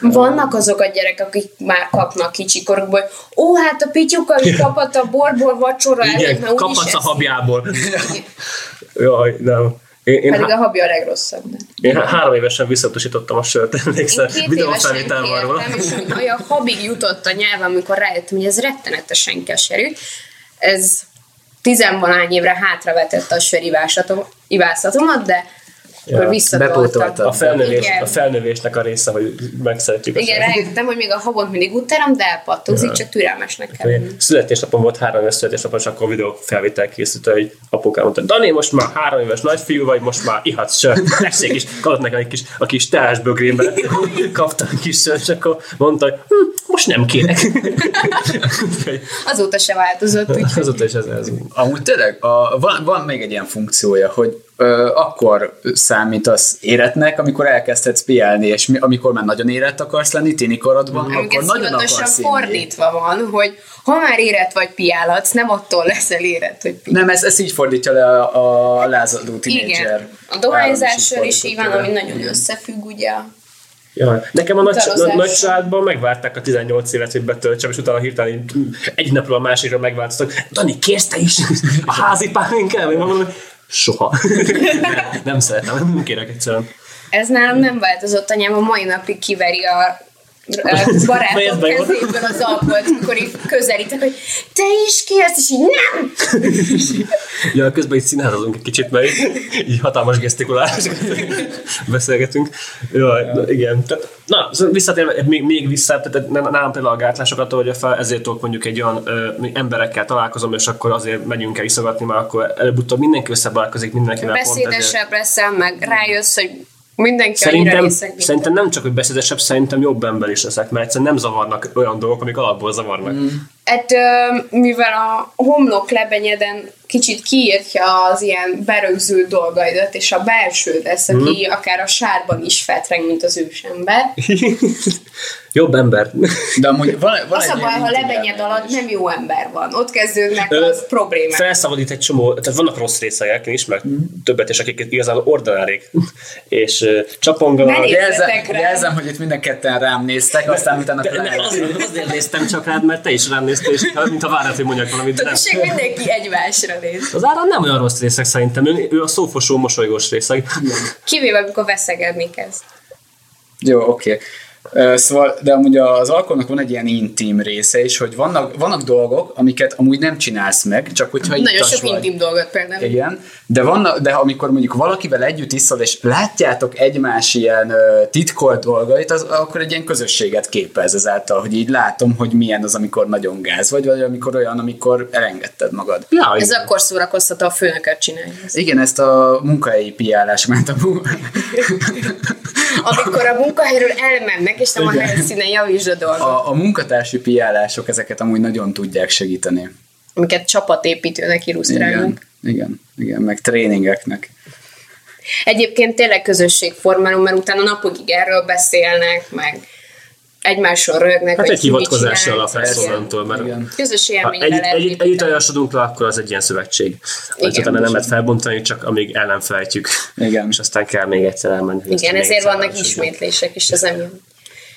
Vannak azok a gyerekek, akik már kapnak kicsikorukból, hogy ó, hát a pityuka is kapott a borból vacsora előtt, Igen, mert úgyis kaphatsz a habjából. Jaj, nem. Én, én, Pedig a há- habja a legrosszabb. én há- három évesen visszautasítottam a sört, emlékszel? Videófelvétel van róla. és olyan habig jutott a nyelvem, amikor rájöttem, hogy ez rettenetesen keserű. Ez tizenvalány évre hátravetette a sörivásatomat, de akkor Ja, visszatoltam. A felnövés, Igen. a felnövésnek a része, hogy megszeretjük Igen, rájöttem, hogy még a habot mindig utálom, de elpattózik, csak türelmesnek kell. Születésnapom volt három éves születésnapom, és akkor videó felvétel készült, hogy apukám mondta, Dani, most már három éves nagyfiú vagy, most már ihatsz sört. Tessék is, kapott nekem egy kis, a kis teásbögrémbe, kaptam egy kis sört, és akkor mondta, hogy hm, most nem kérek. Azóta se változott, úgyhogy Azóta is ez, ez. Amúgy tényleg a, van, van még egy ilyen funkciója, hogy akkor számítasz éretnek, amikor elkezdhetsz piálni, és mi, amikor már nagyon érett akarsz lenni, tini korodban, Amiket akkor nagyon hivatalosan akarsz fordítva van, hogy ha már érett vagy piálhatsz, nem attól leszel érett, hogy piálhatsz. Nem, ez, ez így fordítja le a, a lázadó tínédzser. Igen. A dohányzással is így van, ami nagyon összefügg, ugye. Ja. Nekem a nagy, nagy, családban megvárták a 18 évet, hogy betöltsem, és utána hirtelen egy napról a másikra megváltoztak. Dani, kérsz te is a házi mondom, hogy soha. nem, nem szeretem, nem kérek egyszerűen. Ez nálam nem változott, anyám a mai napig kiveri a jó? kezéből az alkoholt, amikor így közelítek, hogy te is kérsz, és így nem! Ja, közben itt színházazunk egy kicsit, mert így hatalmas gesztikulálásokat beszélgetünk. Jaj, na, igen. Tehát, na, szóval visszatérve, még, még vissza, tehát nálam például a gátlásokat oldja fel, ezért tudok mondjuk egy olyan ö, emberekkel találkozom, és akkor azért megyünk el iszogatni, mert akkor előbb-utóbb mindenki összebarkozik mindenkivel. Beszédesebb leszel, meg rájössz, hogy mindenki Szerintem, szerintem nem csak, hogy beszédesebb, szerintem jobb ember is leszek, mert egyszerűen nem zavarnak olyan dolgok, amik alapból zavarnak. Mm. Hát, mivel a homlok lebenyeden kicsit kiírtja az ilyen berögzült dolgaidat, és a belső lesz, aki Mhm. akár a sárban is fetreng, mint az ősember. jobb ember. De amúgy van, van Az a baj, ha lebenyed alatt nem jó ember van. Ott kezdődnek Ö, az problémák. Felszabadít egy csomó, tehát vannak rossz részek, én ismerek többet, és akik igazán ordinárik, és uh, csaponganak. Jelzem, jelzem, hogy itt minden ketten rám néztek, aztán utána De, de azért, azért néztem csak rád, mert te is rám néztél, és mintha várnád, hogy mondjak valamit, de nem. Tessék, mindenki egymásra néz. Az ára nem olyan rossz részek szerintem, ő, ő a szófosó, mosolygós részek. Kivéve, amikor veszegedni kezd. Jó, oké. Ö, Szóval, de amúgy az alkoholnak van egy ilyen intim része is, hogy vannak, vannak dolgok, amiket amúgy nem csinálsz meg, csak hogyha Nagyon ittas sok vagy. intim dolgot például. Igen, de, vannak, de amikor mondjuk valakivel együtt iszol, és látjátok egymás ilyen titkolt dolgait, az, akkor egy ilyen közösséget képez ezáltal, hogy így látom, hogy milyen az, amikor nagyon gáz vagy, vagy amikor olyan, amikor elengedted magad. Ja, Ez akkor szórakoztató a főnököt csinálni. Igen, ezt a munkahelyi piálás ment a Amikor a munkahelyről elmennek, és nem a Igen. helyszínen javítsd a dolgot. A, a munkatársi piálások ezeket amúgy nagyon tudják segíteni. Amiket csapatépítőnek illusztrálunk. Igen, igen, igen, meg tréningeknek. Egyébként tényleg közösségformáló, mert utána napokig erről beszélnek, meg egymásról röhögnek, Hát egy ki mit hivatkozási csinál. alap lesz Igen. onnantól, mert Igen. Közös ha élményre együtt, lehet építeni. együtt ajánlosodunk le, akkor az egy ilyen szövetség. Igen. Utána nem lehet felbontani, csak amíg el nem felejtjük. Igen. És aztán kell még egyszer elmenni. Igen, ezért vannak ismétlések is, ez nem jön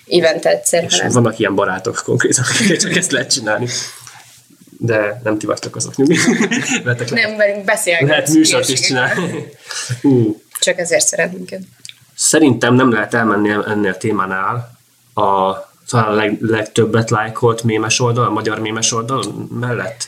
évente egyszer, És hanem vannak ilyen barátok konkrétan, csak ezt lehet csinálni. De nem ti vagytok azok nyugi. Nem velünk beszélgetsz. lehet műsort is csinálni. Ú, Csak ezért szeretünk őt. Szerintem nem lehet elmenni ennél a témánál a talán a leg, legtöbbet lájkolt mémes oldal, a magyar mémes oldal mellett,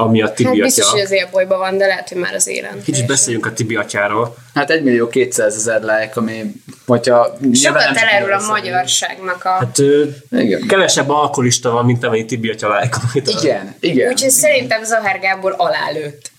ami a Tibi Hát biztos, atya. hogy az élbolyban van, de lehet, hogy már az élen. Kicsit beszéljünk a Tibi atyáról. Hát 1 millió 200 ezer like, ami, hogyha... Sokat elárul a magyarságnak a... Hát ö, Igen. kevesebb alkoholista van, mint amennyi Tibi atya lájkol. Igen, igen. Úgyhogy szerintem Zahár Gábor alálőtt.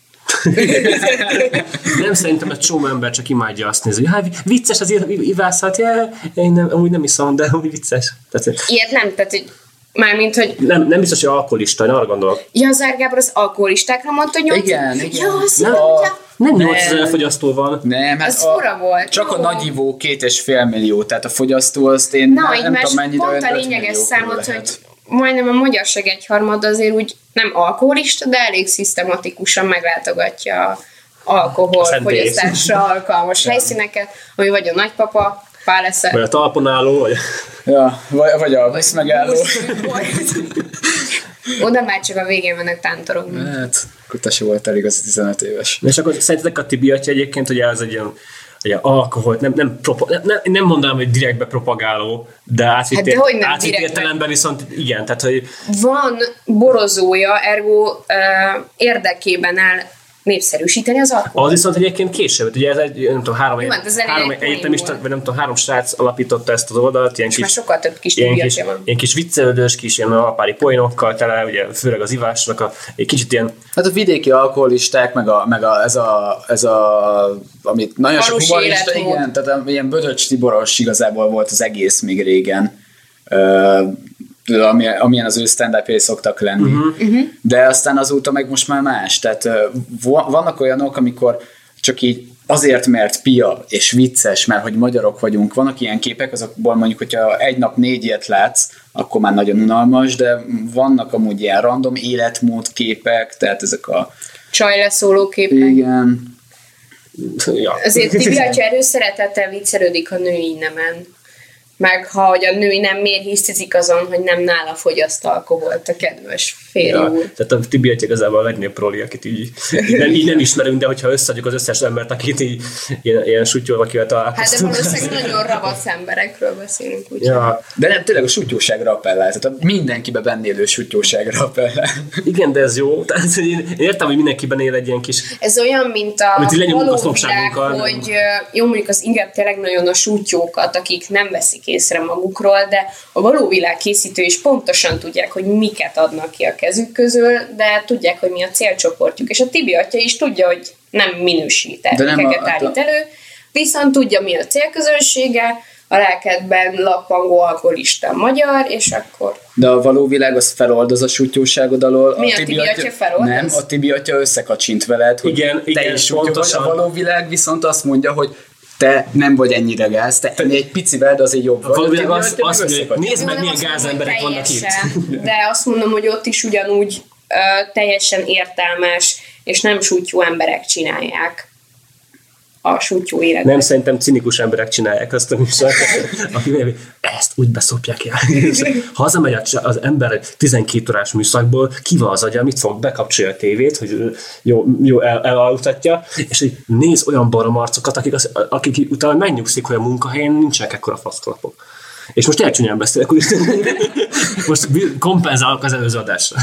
Nem szerintem egy csomó ember csak imádja azt nézni, hogy hát vicces az ivászat, ja, én nem, amúgy nem iszom, de amúgy vicces. Tehát, Ilyet nem, tehát hogy Mármint, hogy nem, nem biztos, hogy alkoholista, én arra gondolok. ja, Zár Gábor az alkoholistákra mondta, hogy 8 Igen, igen. Ja, azt Nem, mondja. nem Nem. 8000 fogyasztó van. Nem, hát Ez fura volt. Csak a Jó. nagyivó két és fél millió, tehát a fogyasztó azt én Na, nem, nem tudom mennyire, pont a lényeges számot, hogy majdnem a magyarság egyharmad azért úgy nem alkoholista, de elég szisztematikusan meglátogatja a alkoholfogyasztásra alkalmas helyszíneket, ami vagy a nagypapa, pár esze, Vagy a talpon álló, vagy... Ja, vagy, vagy a busz megálló. Oda már csak a végén mennek tántorogni. Hát, akkor te voltál igaz 15 éves. És akkor szerintetek a Tibi atya egyébként, hogy ez egy ilyen ugye alkohol, nem, nem, propa, nem, nem, mondanám, hogy direktbe propagáló, de átvitt, Hát de átvitt értelemben viszont igen, tehát hogy Van borozója, ergo uh, érdekében áll népszerűsíteni az alkohol. az viszont egyébként később, ugye ez egy, nem tudom, három, Jó, hát ez három egy egyetemista, vagy nem tudom, három srác alapította ezt az oldalt, ilyen És már kis, sokkal több kis ilyen kis, van. ilyen kis viccelődős, kis ilyen alpári poénokkal tele, ugye főleg az ivásnak a, egy kicsit ilyen Hát a vidéki alkoholisták, meg, a, meg a, ez, a, ez a, amit nagyon sok Valós humorista, életmód. igen, tehát ilyen Bödöcs Tiboros igazából volt az egész még régen, uh, ami, amilyen az ő stand szoktak lenni. Uh-huh. De aztán azóta meg most már más. Tehát vannak olyanok, amikor csak így azért, mert pia és vicces, mert hogy magyarok vagyunk, vannak ilyen képek, azokból mondjuk, hogyha egy nap négy ilyet látsz, akkor már nagyon unalmas, de vannak amúgy ilyen random életmód képek, tehát ezek a Csaj leszóló képek. igen, ja. Azért Tibi atya erős szeretettel viccelődik a női nemen. Meg ha hogy a női nem miért hisztizik azon, hogy nem nála fogyaszt alkoholt a kedves férj Ja, úr. tehát a Tibi atya igazából a legnagyobb proli, akit így, így, nem, így nem ismerünk, de hogyha összeadjuk az összes embert, akit így ilyen, ilyen sutyó, akivel Hát de találkoztunk. valószínűleg nagyon ravasz emberekről beszélünk, úgy. Ja, de nem, tényleg a sutyóságra appellál, tehát a mindenkibe benne élő sutyóságra appellál. igen, de ez jó. Tehát én, értem, hogy mindenkiben él egy ilyen kis... Ez olyan, mint a Amit a való világ, szomságunkkal, nem? hogy jó, mondjuk az inkább tényleg nagyon a sútyókat, akik nem veszik észre magukról, de a való világ készítő is pontosan tudják, hogy miket adnak ki a kezük közül, de tudják, hogy mi a célcsoportjuk. És a Tibi atya is tudja, hogy nem minősít termékeket a- állít elő, viszont tudja, mi a célközönsége, a lelkedben lappangó alkoholista magyar, és akkor De a való világ az feloldoz a sutyóságod alól. Mi a Tibi atya feloldoz? Nem, a Tibi atya összekacsint veled, hogy Igen, te igen, is pontosan. A való világ viszont azt mondja, hogy te nem vagy ennyire gáz, te ennél egy picivel, de azért jobb vagy. való világ A Tibi azt- azt mondja, hogy nézd meg, milyen gázemberek vannak itt. De azt mondom, hogy ott is ugyanúgy ö, teljesen értelmes és nem sútyú emberek csinálják a sútyú életet. Nem, szerintem cinikus emberek csinálják azt a műsort, hogy ezt úgy beszopják el. Hazamegy az ember 12 órás műszakból, ki van az agya, mit fog, bekapcsolja a tévét, hogy jó, jó el, és hogy néz olyan barom arcokat, akik, az, akik utána megnyugszik, hogy a munkahelyen nincsenek ekkora faszkalapok. És most elcsúnyán beszélek, úgy, most kompenzálok az előző adásra.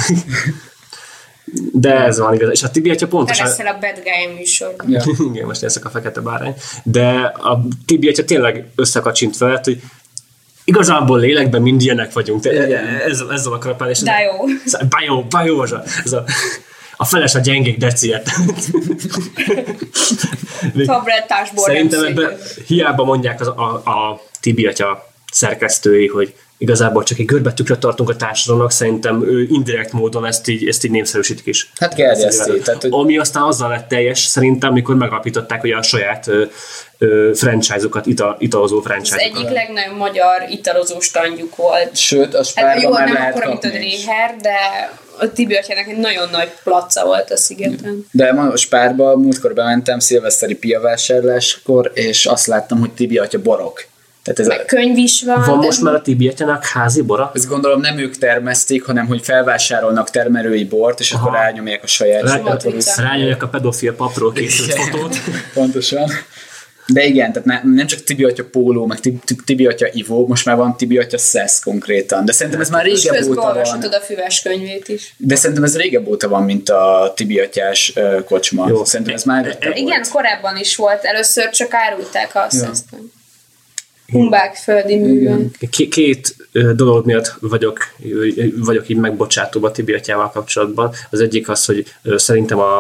De ez van igaz. És a Tibi atya Te pontosan... leszel a bad guy műsorban. Ja. Igen, most ezek a fekete bárány. De a Tibi atya tényleg összekacsint fel, hogy igazából lélekben mind ilyenek vagyunk. Te, ez, ezzel a krapál, és De jó. Bajó, bajó, ez a, ez a, a feles a gyengék deciért. Szerintem ebben hiába mondják az, a, a Tibi atya szerkesztői, hogy igazából csak egy görbetükröt tartunk a társadalomnak, szerintem ő indirekt módon ezt így, ezt így népszerűsítik is. Hát gerjeszti. Tehát, hogy Ami aztán azzal lett teljes, szerintem, amikor megalapították hogy a saját ö, ö, franchise-okat, ital, italozó Az franchise-okat. egyik legnagyobb magyar italozó standjuk volt. sőt, a Hát spárban jó, már nem lehet akkor, mint a. Dréher, de a Tibi atyának egy nagyon nagy placa volt a szigeten. De ma a spárba múltkor bementem szilveszteri piavásárláskor, és azt láttam, hogy Tibi atya borok. Tehát ez, Meg könyv is van. Van most már a Tibietjának házi bora? ezt gondolom nem ők termesztik, hanem hogy felvásárolnak termelői bort, és akkor Aha. rányomják a saját Rá, rányomják a pedofil papról készült fotót. Pontosan. De igen, tehát ne, nem csak Tibi atya póló, meg Tibi, Tibi atya ivó, most már van Tibi atya szesz konkrétan. De szerintem ez már régebb óta van. a füves könyvét is. De szerintem ez régebb óta van, mint a Tibi atyás kocsma. Jó. Szerintem ez már előtte Igen, volt. korábban is volt. Először csak árulták azt. Ja. aztán. Humbák földi művön. K- két dolog miatt vagyok, vagyok így megbocsátóbb a Tibi atyával kapcsolatban. Az egyik az, hogy szerintem a,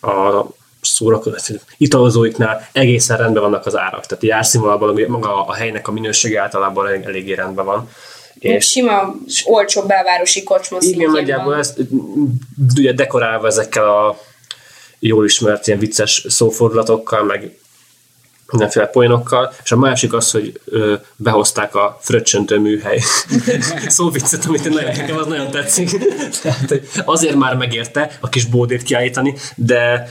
a szórakozó, italozóiknál egészen rendben vannak az árak. Tehát így árszínvonalban ami maga a helynek a minősége általában elég, eléggé rendben van. És sima, olcsó belvárosi kocsma igen, nagyjából ezt ugye dekorálva ezekkel a jól ismert ilyen vicces szófordulatokkal, meg mindenféle poénokkal, és a másik az, hogy ö, behozták a fröccsöntő műhely szóviccet, amit én nagyon, nekem az nagyon tetszik. Tehát, hogy azért már megérte a kis bódét kiállítani, de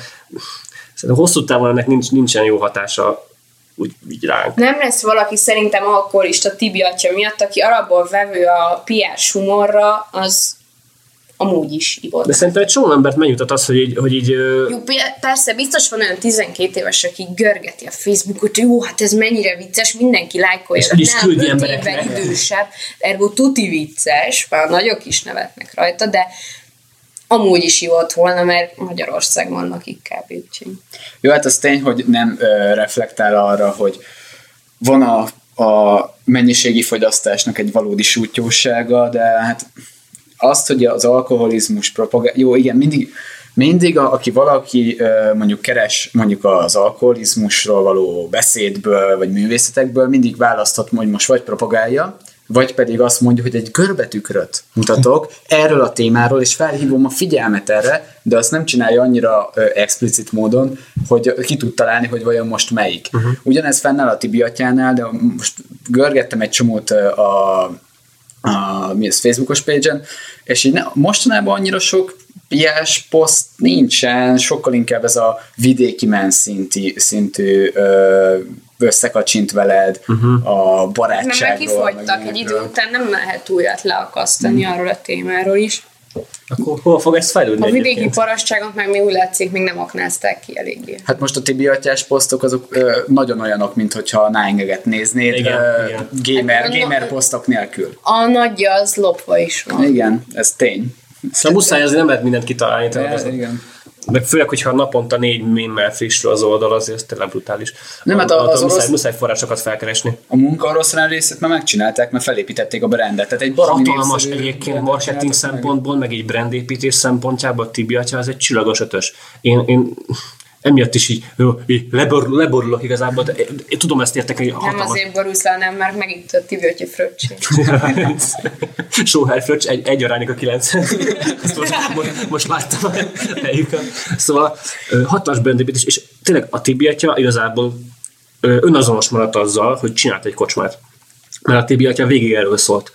szerintem hosszú távon ennek nincs, nincsen jó hatása úgy, így ránk. Nem lesz valaki szerintem alkoholista Tibi atya miatt, aki alapból vevő a piás humorra, az amúgy is ivott. De szerintem egy csomó embert megnyugtat az, hogy így, hogy így Jó, pe- persze, biztos van olyan 12 éves, aki görgeti a Facebookot, hogy jó, hát ez mennyire vicces, mindenki lájkolja. És el is Nem, küldi embereknek. idősebb, ergo tuti vicces, már nagyok is nevetnek rajta, de amúgy is ivott volna, mert Magyarországon vannak kb. úgyhogy. Jó, hát az tény, hogy nem ö, reflektál arra, hogy van a, a mennyiségi fogyasztásnak egy valódi sútyósága, de hát azt, hogy az alkoholizmus propagál... Jó, igen, mindig, mindig a, aki valaki mondjuk keres mondjuk az alkoholizmusról való beszédből, vagy művészetekből, mindig választhat, hogy most vagy propagálja, vagy pedig azt mondja, hogy egy görbetükröt mutatok erről a témáról, és felhívom a figyelmet erre, de azt nem csinálja annyira ö, explicit módon, hogy ki tud találni, hogy vajon most melyik. Uh-huh. Ugyanez fennáll a Tibi atyánál, de most görgettem egy csomót a, a mi az Facebookos page és így ne, mostanában annyira sok ilyes poszt nincsen, sokkal inkább ez a vidéki men szinti, szintű ö, összekacsint veled, uh-huh. a Nem, barátságról. mert kifogytak egy idő után, nem lehet újat leakasztani Hmm. arról a témáról is. Akkor hol fog ez fejlődni A vidéki egyébként? parasságot meg még úgy látszik, még nem aknázták ki eléggé. Hát most a Tibi atyás posztok azok ö, nagyon olyanok, mint hogyha a Nine néznéd, Igen, ö, igen. gamer, Hát, gamer no- posztok nélkül. A nagyja az lopva is van. Igen, ez tény. Szóval muszáj, azért nem lehet mindent kitalálni. Tehát igen. Meg főleg, hogyha naponta négy mémmel frissül az oldal, azért ez tényleg brutális. Nem, hát az muszáj, orosz- muszáj forrásokat felkeresni. A munka oroszlán részét már megcsinálták, mert felépítették a brandet. Tehát egy Hatalmas egyébként marketing csináltak meg. szempontból, meg egy brandépítés szempontjából Tibi atya az egy csillagos ötös. Én, én emiatt is így, leborul, leborulok igazából, de én, tudom ezt értek, hogy Nem hatalmas. azért borulsz le, nem, mert megitt a Tibi fröccsét. Sóhár fröccs, egy, egy a kilenc. Most, most, most láttam a. Szóval hatalmas brandépítés, és tényleg a Tibi igazából önazonos maradt azzal, hogy csinált egy kocsmát. Mert a Tibi atya végig erről szólt.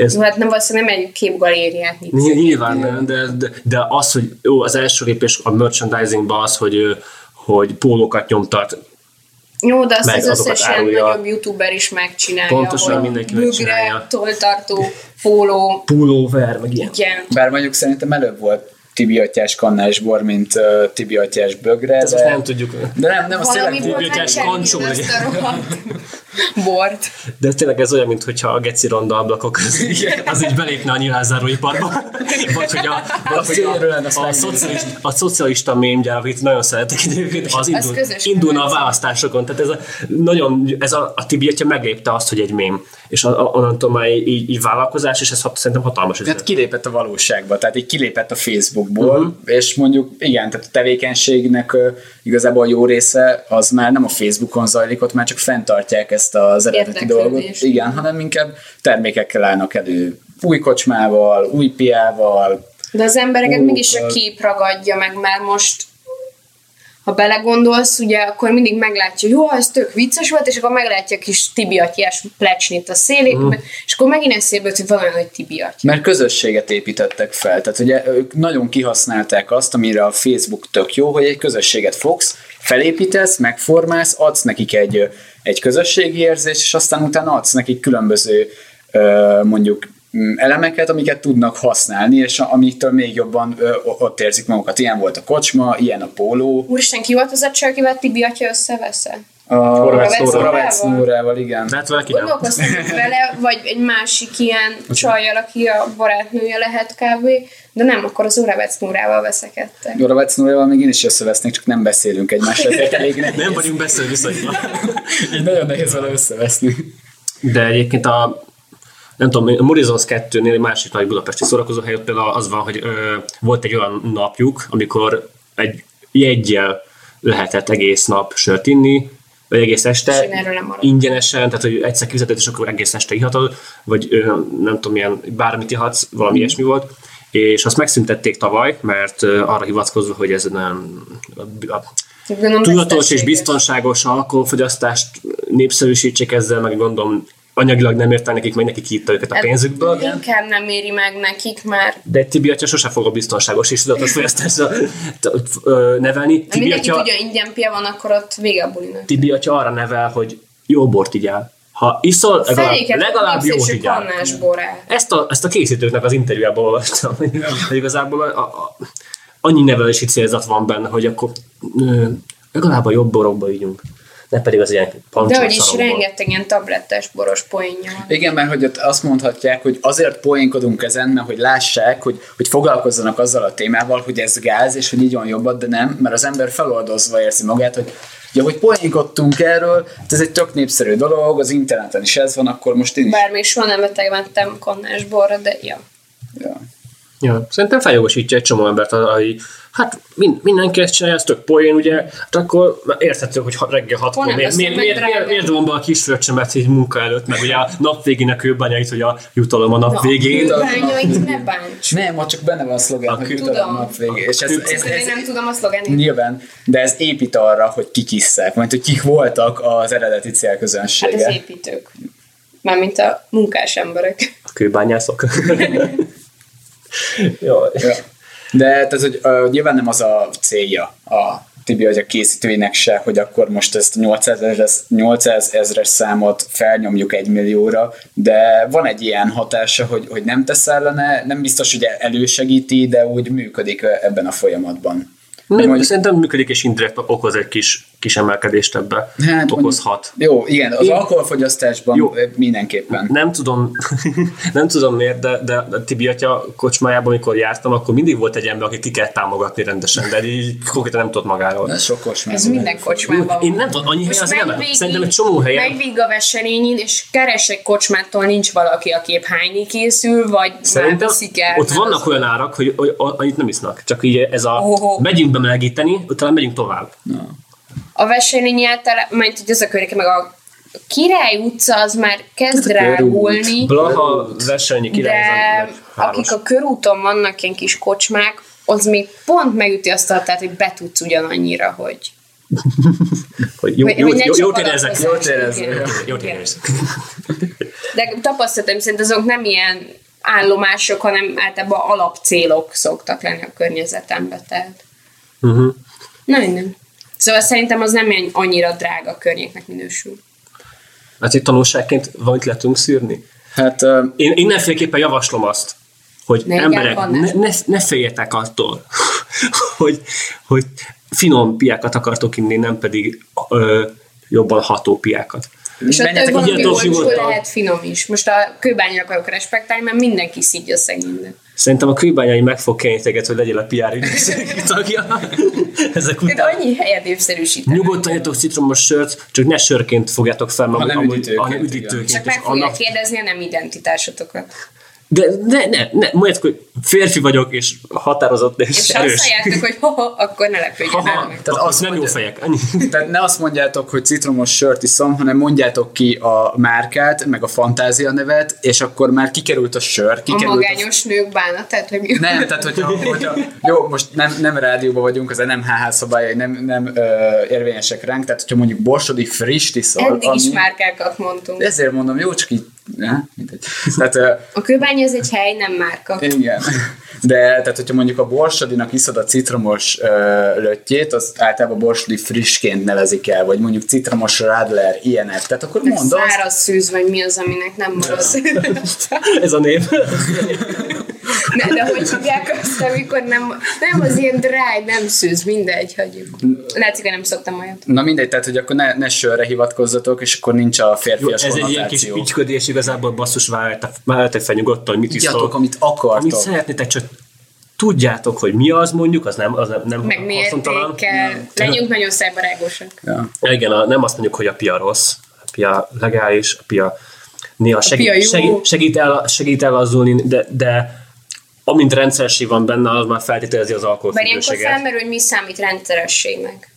Ez, Jó, hát nem valószínűleg nem egy képgalériát nyitsz. Ny- Nyilván nem, de, de, de az, hogy jó, az első lépés a merchandisingban az, hogy, hogy pólókat nyomtat, Jó, de azt Meg az összes ilyen nagyobb youtuber is megcsinálja. Pontosan, mindenki megcsinálja. tolltartó, póló, pulóver, meg ilyen. igen. Bár mondjuk szerintem előbb volt Tibi atyás kannásbor, mint uh, Tibi atyás bögre, Ezt de, nem tudjuk. de nem, nem, az Valami tényleg volt Tibi atyás kancsó a bort. De tényleg ez olyan, mintha a geci ronda ablakok az, az így belépne a nyilázáróiparba. Vagy hogy a, vagy, azt a, a, megnézni. szocialista, a szocialista mémgyár, akit nagyon szeretek egyébként, az indul, indulna a választásokon. Tehát ez a, nagyon, ez a, a Tibi atya meglépte azt, hogy egy mém. És a, a, onnantól már így, így vállalkozás, és ez hat, szerintem hatalmas. Hát üzlet. kilépett a valóságba, tehát így kilépett a Facebookból, uh-huh. és mondjuk igen, tehát a tevékenységnek ö, igazából a jó része az már nem a Facebookon zajlik, ott már csak fenntartják ezt az eredeti dolgot, igen, hanem inkább termékekkel állnak elő, új kocsmával, új piával, De az embereket mégis a kép ragadja meg, mert most ha belegondolsz, ugye, akkor mindig meglátja, jó, ez tök vicces volt, és akkor meglátja a kis tibiatyás plecsnit a szélén, Mhm. mm. és akkor megint eszébe jut, hogy van olyan, hogy tibiaty. Mert közösséget építettek fel. Tehát ugye ők nagyon kihasználták azt, amire a Facebook tök jó, hogy egy közösséget fogsz, felépítesz, megformálsz, adsz nekik egy, egy közösségi érzést, és aztán utána adsz nekik különböző mondjuk elemeket, amiket tudnak használni, és amiktől még jobban ö, ott érzik magukat. Ilyen volt a kocsma, ilyen a póló. Úristen, ki volt az a csaj, akivel tibiatya összevesze? A Horváth. Horváth Nórával, igen. De hát valaki nem. Vele, vagy egy másik ilyen csajjal, aki a barátnője lehet kb. De nem, akkor az Uravec Nórával veszekedtek. Horváth Nórával még én is összevesznék, csak nem beszélünk egymással, elég nehéz. Nem vagyunk beszélő viszonyban. Így nagyon nehéz vele összeveszni. De egyébként a nem tudom, a Morizons 2-nél egy másik nagy budapesti szórakozóhely, ott például az van, hogy ö, volt egy olyan napjuk, amikor egy jegyel lehetett egész nap sört inni, vagy egész este, ingyenesen, tehát hogy egyszer kifizetett, és akkor egész este ihatod, vagy ö, nem tudom, milyen bármit ihatsz, valami Mm. ilyesmi volt, és azt megszüntették tavaly, mert ö, arra hivatkozva, hogy ez nem a, a Gondolom, tudatos és biztonságos alkoholfogyasztást népszerűsítsék ezzel, meg gondolom anyagilag nem érte nekik, meg nekik hitta őket a Hát pénzükből. Inkább nem éri meg nekik, mert De Tibi atya sose fog a biztonságos és tudatos fogyasztásra nevelni. Tibi mindenki atya, tudja, ingyen pia van, akkor ott vége a bulinak. Tibi atya arra nevel, hogy jó bort igyál. Ha iszol, legalább, legalább népszerűség igyál. Ezt a, ezt a készítőknek az interjújában olvastam, hogy igazából a, a, annyi nevelési célzat van benne, hogy akkor ö, legalább a jobb borokba ígyunk. Ne pedig az ilyen De pancsolt hogy is rengeteg ilyen tablettes boros poénja van. Igen, mert hogy ott azt mondhatják, hogy azért poénkodunk ezen, mert hogy lássák, hogy, hogy foglalkozzanak azzal a témával, hogy ez gáz, és hogy így van jobbat, de nem, mert az ember feloldozva érzi magát, hogy ja, hogy poénkodtunk erről, hát ez egy tök népszerű dolog, az interneten is ez van, akkor most én is. Bár még soha nem betegmentem kannás borra, de ja. Ja. Ja, szerintem feljogosítja egy csomó embert hogy hát mind, mindenki ezt csinálja, ez tök poén, ugye, hát akkor érthető, hogy ha- reggel hatkor nem miért, veszem miért, miért, miért, miért von be a kis fröccsemet így munka előtt, meg ugye a nap végén a kőbányait, hogy a jutalom a nap végén. Bányait ne bánts. Nem, ott csak benne van a szlogán, hogy Tudom. jutalom nap végé. És ez, ez, Ezt ez, én nem tudom a szlogenét. nyilván, de ez épít arra, hogy kik isszák, majd hogy kik voltak az eredeti Hát célközönsége. az építők. Mármint a munkás emberek. A kőbányászok. Jó. Ja. De tehát, hogy uh, nyilván nem az a célja a Tibi a készítőinek se, hogy akkor most ezt a 800 ezres, 800 ezres számot felnyomjuk egy millióra, de van egy ilyen hatása, hogy, hogy nem tesz ellene, nem biztos, hogy elősegíti, de úgy működik ebben a folyamatban. Nem, Mondjuk- Szerintem működik, és indirekt okoz egy kis, kis emelkedést ebbe. Hát, Okozhat. Jó, igen, az Én- alkoholfogyasztásban Jó. Mindenképpen. Nem tudom, nem tudom miért, de, de a Tibi atya kocsmájában, amikor jártam, akkor mindig volt egy ember, aki ki kell támogatni rendesen, de így konkrétan nem tudott magáról. Ez sokos Ez minden kocsmában van. Én nem tudom, annyi hely Most az nem. Szerintem egy csomó helyen. Menj végig a veselényin, és keres egy kocsmától nincs valaki, aki épp hányni készül, vagy Szerintem el. ott vannak olyan árak, hogy, hogy annyit nem isznak. Csak így ez a Oho. megyünk bemelegíteni, utána megyünk tovább. A veselényi általában, majd hogy az a környéke, meg a Király utca az már kezd drágulni, Blaha, Veselnyi király. de ez akik a körúton vannak ilyen kis kocsmák, az még pont megüti azt a hatát, hogy betudsz ugyanannyira, hogy Hogy jó, jó, jó, jót érezzek. Jót érezzek. Jót érezzek. De tapasztalatom szerint azok nem ilyen állomások, hanem általában alapcélok szoktak lenni a környezetemben. Tehát. Mhm. Na minden. Szóval szerintem az nem annyira drága környéknek minősül. Hát itt tanulságként valamit le tudunk szűrni. Hát ö, Én mindenféleképpen javaslom azt, hogy Ne emberek, ne, ne, ne féljetek attól, hogy, hogy finom piákat akartok inni, nem pedig ö, jobban ható piákat. És menjetek valami olcsó lehet finom is. Most a kőbányra akarok respektálni, mert mindenki szidja szegényen. Szerintem a kőbányai meg fog kenni téged, hogy legyél a PR ügynökség tagja. Ezek után. annyi helyet népszerűsíteni. Nyugodtan igyatok citromos sört, csak ne sörként fogjátok fel maguk, Hanem üdítőként. Csak meg fogják annak- kérdezni a nem identitásotokat. De ne, ne, ne, mondjátok, hogy férfi vagyok, és határozott, és, És ha erős. azt halljátok, hogy ha, ha, akkor ne lepődjön meg. Tehát azt nem jó mondja- fejek. Annyi. Tehát ne azt mondjátok, hogy citromos sört iszom, hanem mondjátok ki a márkát, meg a fantázia nevet, és akkor már kikerült a sör, A kikerült magányos nők bánatát, hogy mi Nem, tehát hogyha, hogyha jó, most nem, nem rádióban vagyunk, az NMHH szabályai nem, nem ö, érvényesek ránk, tehát hogyha mondjuk borsodi friss iszol, Eddig is márkákat mondtunk. ezért mondom, jó, csak így, mindegy. Tehát, A kőbánya az egy hely, nem márka. igen. De tehát, hogyha mondjuk a borsodinak iszod a citromos ö, löttyét, az általában borsodi frissként nevezik el, vagy mondjuk citromos radler, ilyenek. Tehát akkor mondd azt, Száraz szűz, vagy mi az, aminek nem marad. Ez a név. Ne, de hogy hívják azt, amikor nem, nem az ilyen dry, nem szűz, mindegy, hagyjuk. Látszik, hogy nem szoktam olyat. Na mindegy, tehát hogy akkor ne, ne sörre hivatkozzatok, és akkor nincs a Jó, férfias ez egy ilyen kis pityködés, igazából basszus várjátok fel nyugodtan, hogy mit Igyatok, isztok. amit akartok. Amit szeretnétek, csak tudjátok, hogy mi az mondjuk, az nem, az nem, nem Meg haszontalan. mértékkel. Legyünk nagyon szájbarágosak. Ja. Igen, a, nem azt mondjuk, hogy a pia rossz, a pia legális, a pia néha segít, pia jó. segít, segít, el, segít elazzulni, de, de amint rendszeresség van benne, az már feltételezi az Bár ilyenkor alkoholfüggőséget. felmerül, hogy mi számít rendszerességnek.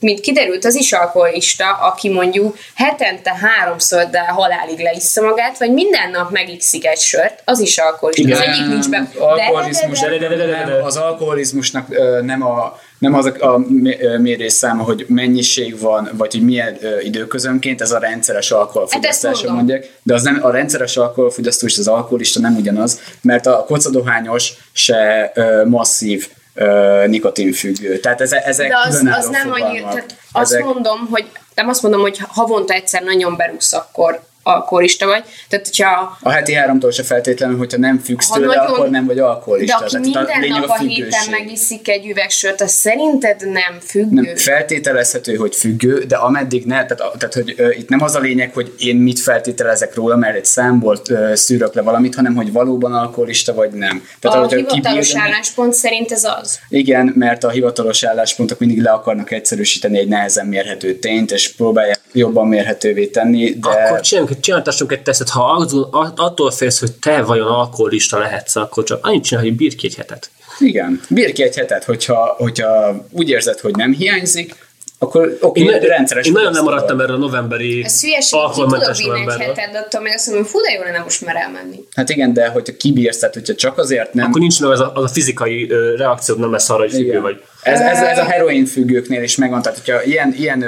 Mint kiderült, az is alkoholista, aki mondjuk hetente háromszor, de halálig leissza magát, vagy minden nap megikszik egy sört, az is alkoholista. Az egyik nincs be. Alkoholizmus, De, de, de, de, de, de, de, az alkoholizmusnak nem, a, nem az a, a mé- ö, mérésszáma, hogy mennyiség van, vagy hogy milyen ö, időközönként, ez a rendszeres alkoholfogyasztás, Hát mondják. De az nem, a rendszeres alkoholfogyasztó és az alkoholista nem ugyanaz, mert a kocadohányos se ö, masszív ö, nikotinfüggő. Tehát eze, ezek de az, az nem annyi, fogalmak. tehát azt Ezek- mondom, hogy nem azt mondom, hogy havonta egyszer nagyon berúgsz, akkor alkoholista vagy. Tehát, hogyha A heti háromtól se feltétlenül, hogyha nem függsz Ha tőle, nagyon- akkor nem vagy de alkoholista. aki Tehát minden lényeg nap a héten függőség. megiszik egy üvegsört, az szerinted nem függő? Nem, feltételezhető, hogy függő, de ameddig ne, tehát, a- tehát hogy ö, itt nem az a lényeg, hogy én mit feltételezek róla, mert egy számból ö, szűrök le valamit, hanem hogy valóban alkoholista vagy nem. Tehát, a hivatalos kibírja- álláspont szerint ez az. Igen, mert a hivatalos álláspontok mindig le akarnak egyszerűsíteni egy nehezen mérhető tényt, és próbálják jobban mérhetővé tenni, de... Akkor csináljunk, csináltassunk egy tesztet, ha attól, attól félsz, hogy te vajon alkoholista lehetsz, akkor csak annyit csinálj, hogy bírj ki egy hetet. Igen, bír ki egy hetet, hogyha, hogyha úgy érzed, hogy nem hiányzik, akkor oké, Én, okay, rendszeres én nagyon nem maradtam erre a novemberi Ez hülyeség, ki alkoholmentes vinni egy de attól még azt mondom, hogy fú, de jó lenne most már elmenni. Hát igen, de hogyha kibírsz, tehát hogyha csak azért nem... Akkor nincs meg az a, az a fizikai ö, reakciód, nem lesz arra, hogy függő Igen. vagy. Ez, ez, ez a heroin függőknél is megvan, tehát hogyha ilyen, ilyen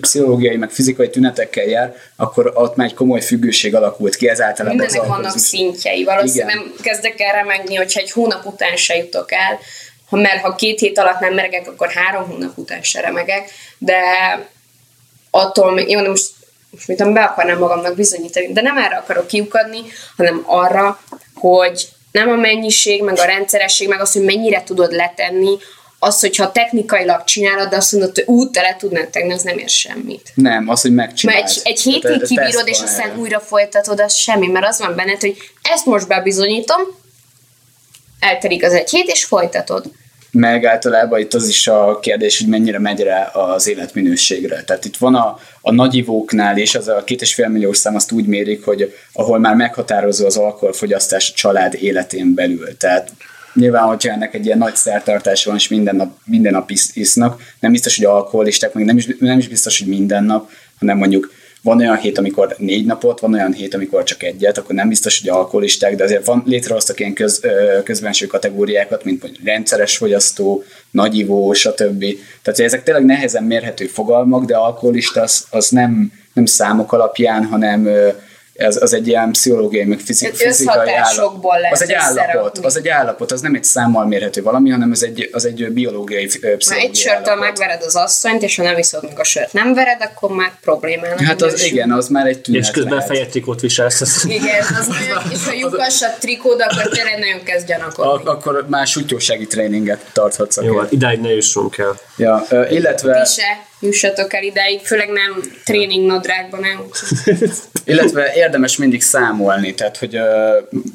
pszichológiai, meg fizikai tünetekkel jár, akkor ott már egy komoly függőség alakult ki, ez általában az Mindennek vannak szintjei. Valószínűleg Igen. nem kezdek el remegni, hogyha egy hónap után se jutok el, ha, mert ha két hét alatt nem meregek, akkor három hónap után se remegek, de attól jó, de most, most mit be akarnám magamnak bizonyítani, de nem erre akarok kiukadni, hanem arra, hogy nem a mennyiség, meg a rendszeresség, meg az, hogy mennyire tudod letenni, az, hogyha technikailag csinálod, de azt mondod, hogy út te le tudnád tenni, az nem ér semmit. Nem, az, hogy megcsináld. Mert egy, egy hétig kibírod, és aztán újra folytatod, az semmi, mert az van benned, hogy ezt most bebizonyítom, eltelik az egy hét, és folytatod. meg általában itt az is a kérdés, hogy mennyire megy rá az életminőségre. Tehát itt van a, a nagyivóknál is, az a két és fél milliós szám azt úgy mérik, hogy ahol már meghatározó az alkoholfogyasztás a család életén belül. Tehát nyilván, hogyha ennek egy ilyen nagy szertartása van, és minden nap, minden nap isz, isznak, nem biztos, hogy alkoholisták, meg nem is, nem is biztos, hogy minden nap, hanem mondjuk van olyan hét, amikor négy napot, van olyan hét, amikor csak egyet, akkor nem biztos, hogy alkoholisták, de azért van, létrehoztak ilyen köz, közbenső kategóriákat, mint mondjuk rendszeres fogyasztó, nagyivó, stb. Tehát ezek tényleg nehezen mérhető fogalmak, de alkoholista az, az nem, nem számok alapján, hanem ez, az egy ilyen pszichológiai, meg fizik, Ez fizikai állapot. Az egy állapot, az egy állapot, az nem egy számmal mérhető valami, hanem az egy, az egy biológiai, pszichológiai egy sörtől megvered az asszonyt, és ha nem iszod meg a sört, nem vered, akkor már problémának. Hát az minősül. igen, az már egy tünet És közben lehet. fejetrikót viselsz. az- Igen, az nagyon, és ha lyukas a trikód, akkor tényleg nagyon kezd gyanakodni. Ak- akkor már sutyósági tréninget tarthatsz. Jó, hát idáig ne jussunk el. ja, illetve Ti se. Jussatok el ideig, főleg nem tréning nadrágban, nem. Illetve érdemes mindig számolni, tehát hogy uh,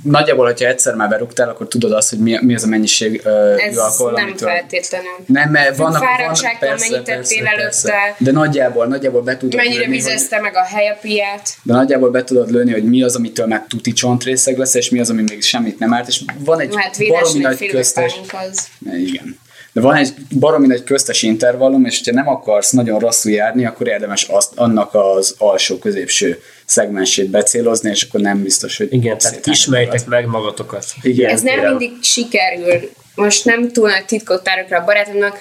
nagyjából, hogyha egyszer már berúgtál, akkor tudod azt, hogy mi, mi az a mennyiség uh, Ez alkohol, nem amitől... feltétlenül. Nem, mert vannak, fáradtságtól, vannak mennyit tettél előtte. De nagyjából, nagyjából be tudod Mennyire lőni, hogy, vizezte meg a helyapiát. de nagyjából be tudod lőni, hogy mi az, amitől meg tuti csontrészeg lesz, és mi az, ami még semmit nem árt, és van egy Hát baromi nagy köztes... az. Igen. De van egy baromi nagy köztes intervallum, és ha nem akarsz nagyon rosszul járni, akkor érdemes azt, annak az alsó-középső szegmensét becélozni, és akkor nem biztos, hogy... Igen, tehát ismerjétek meg magatokat. Igen. Ez nem Érem. mindig sikerül. Most nem túl nagy titkot tárok rá a barátomnak,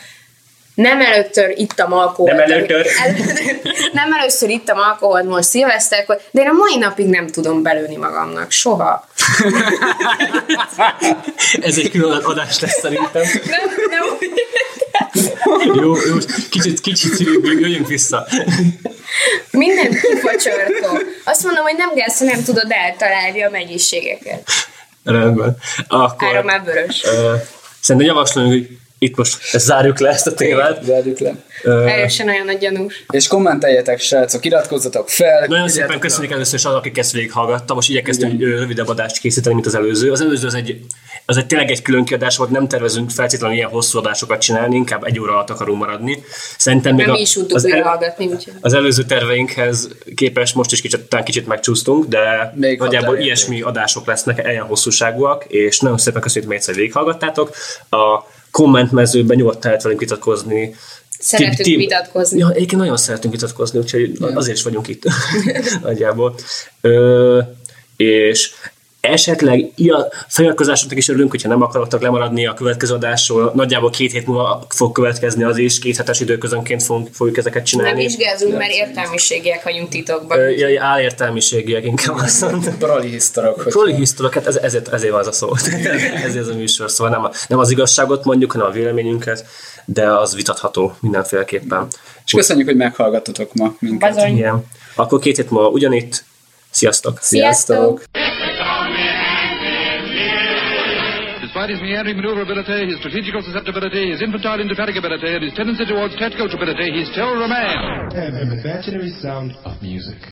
nem először ittam alkoholt. Nem először. El- nem először ittam alkoholt most szilveszterkor, de én a mai napig nem tudom belőni magamnak. Soha. Ez egy külön adás lesz szerintem. Nem. Jó, jó, kicsit, kicsit jöjjünk vissza. Mindent kifacsortok. Azt mondom, hogy nem kell, nem tudod eltalálni a mennyiségeket. Rendben. Akkor, Ára már vörös. ö, szerintem javaslom, hogy itt most zárjuk le ezt a témát. Zárjuk le. Ö, Erősen olyan nagy gyanús. És kommenteljetek, srácok, iratkozzatok fel. Nagyon szépen a- köszönjük először is azok, akik ezt végighallgattam. Most igyekeztünk rövidebb adást készíteni, mint az előző. Az előző az egy, az egy tényleg egy külön kiadás volt, nem tervezünk feltétlenül ilyen hosszú adásokat csinálni, inkább egy óra alatt akarunk maradni. Szerintem még Nem a, mi is tudtuk az, el, hallgatni, úgyhogy. az előző terveinkhez képest most is kicsit, talán kicsit megcsúsztunk, de Még nagyjából ilyesmi adások lesznek, ilyen hosszúságúak, és nagyon szépen köszönjük, hogy egyszer végighallgattátok. A kommentmezőben nyugodtan lehet velünk vitatkozni. Szeretünk vitatkozni. Ja, egyébként nagyon szeretünk vitatkozni, úgyhogy azért is vagyunk itt nagyjából. Ö, és esetleg ilyen feliratkozásoknak is örülünk, hogyha nem akarottak lemaradni a következő adásról. Nagyjából két hét múlva fog következni az is, két hetes időközönként fogunk, fogjuk ezeket Nem csinálni. vizsgázunk, mert értelmiségiek vagyunk titokban. Ö, ja, álértelmiségiek inkább azt mondtam. Prolihisztorok, Prolihisztorok, hát ez, ezért, ezért van az a szó. ezért az a műsor, szóval nem, a, nem az igazságot mondjuk, hanem a véleményünket, de az vitatható mindenféleképpen. És köszönjük, hogy meghallgattatok ma minket. Bazony. Igen. Akkor két hét múlva ugyanitt. Sziasztok! Sziasztok! Despite his meandering maneuverability, his strategical susceptibility, his infantile indefatigability, and his tendency towards tactical stupidity, he's still remains. and the imaginary sound of music.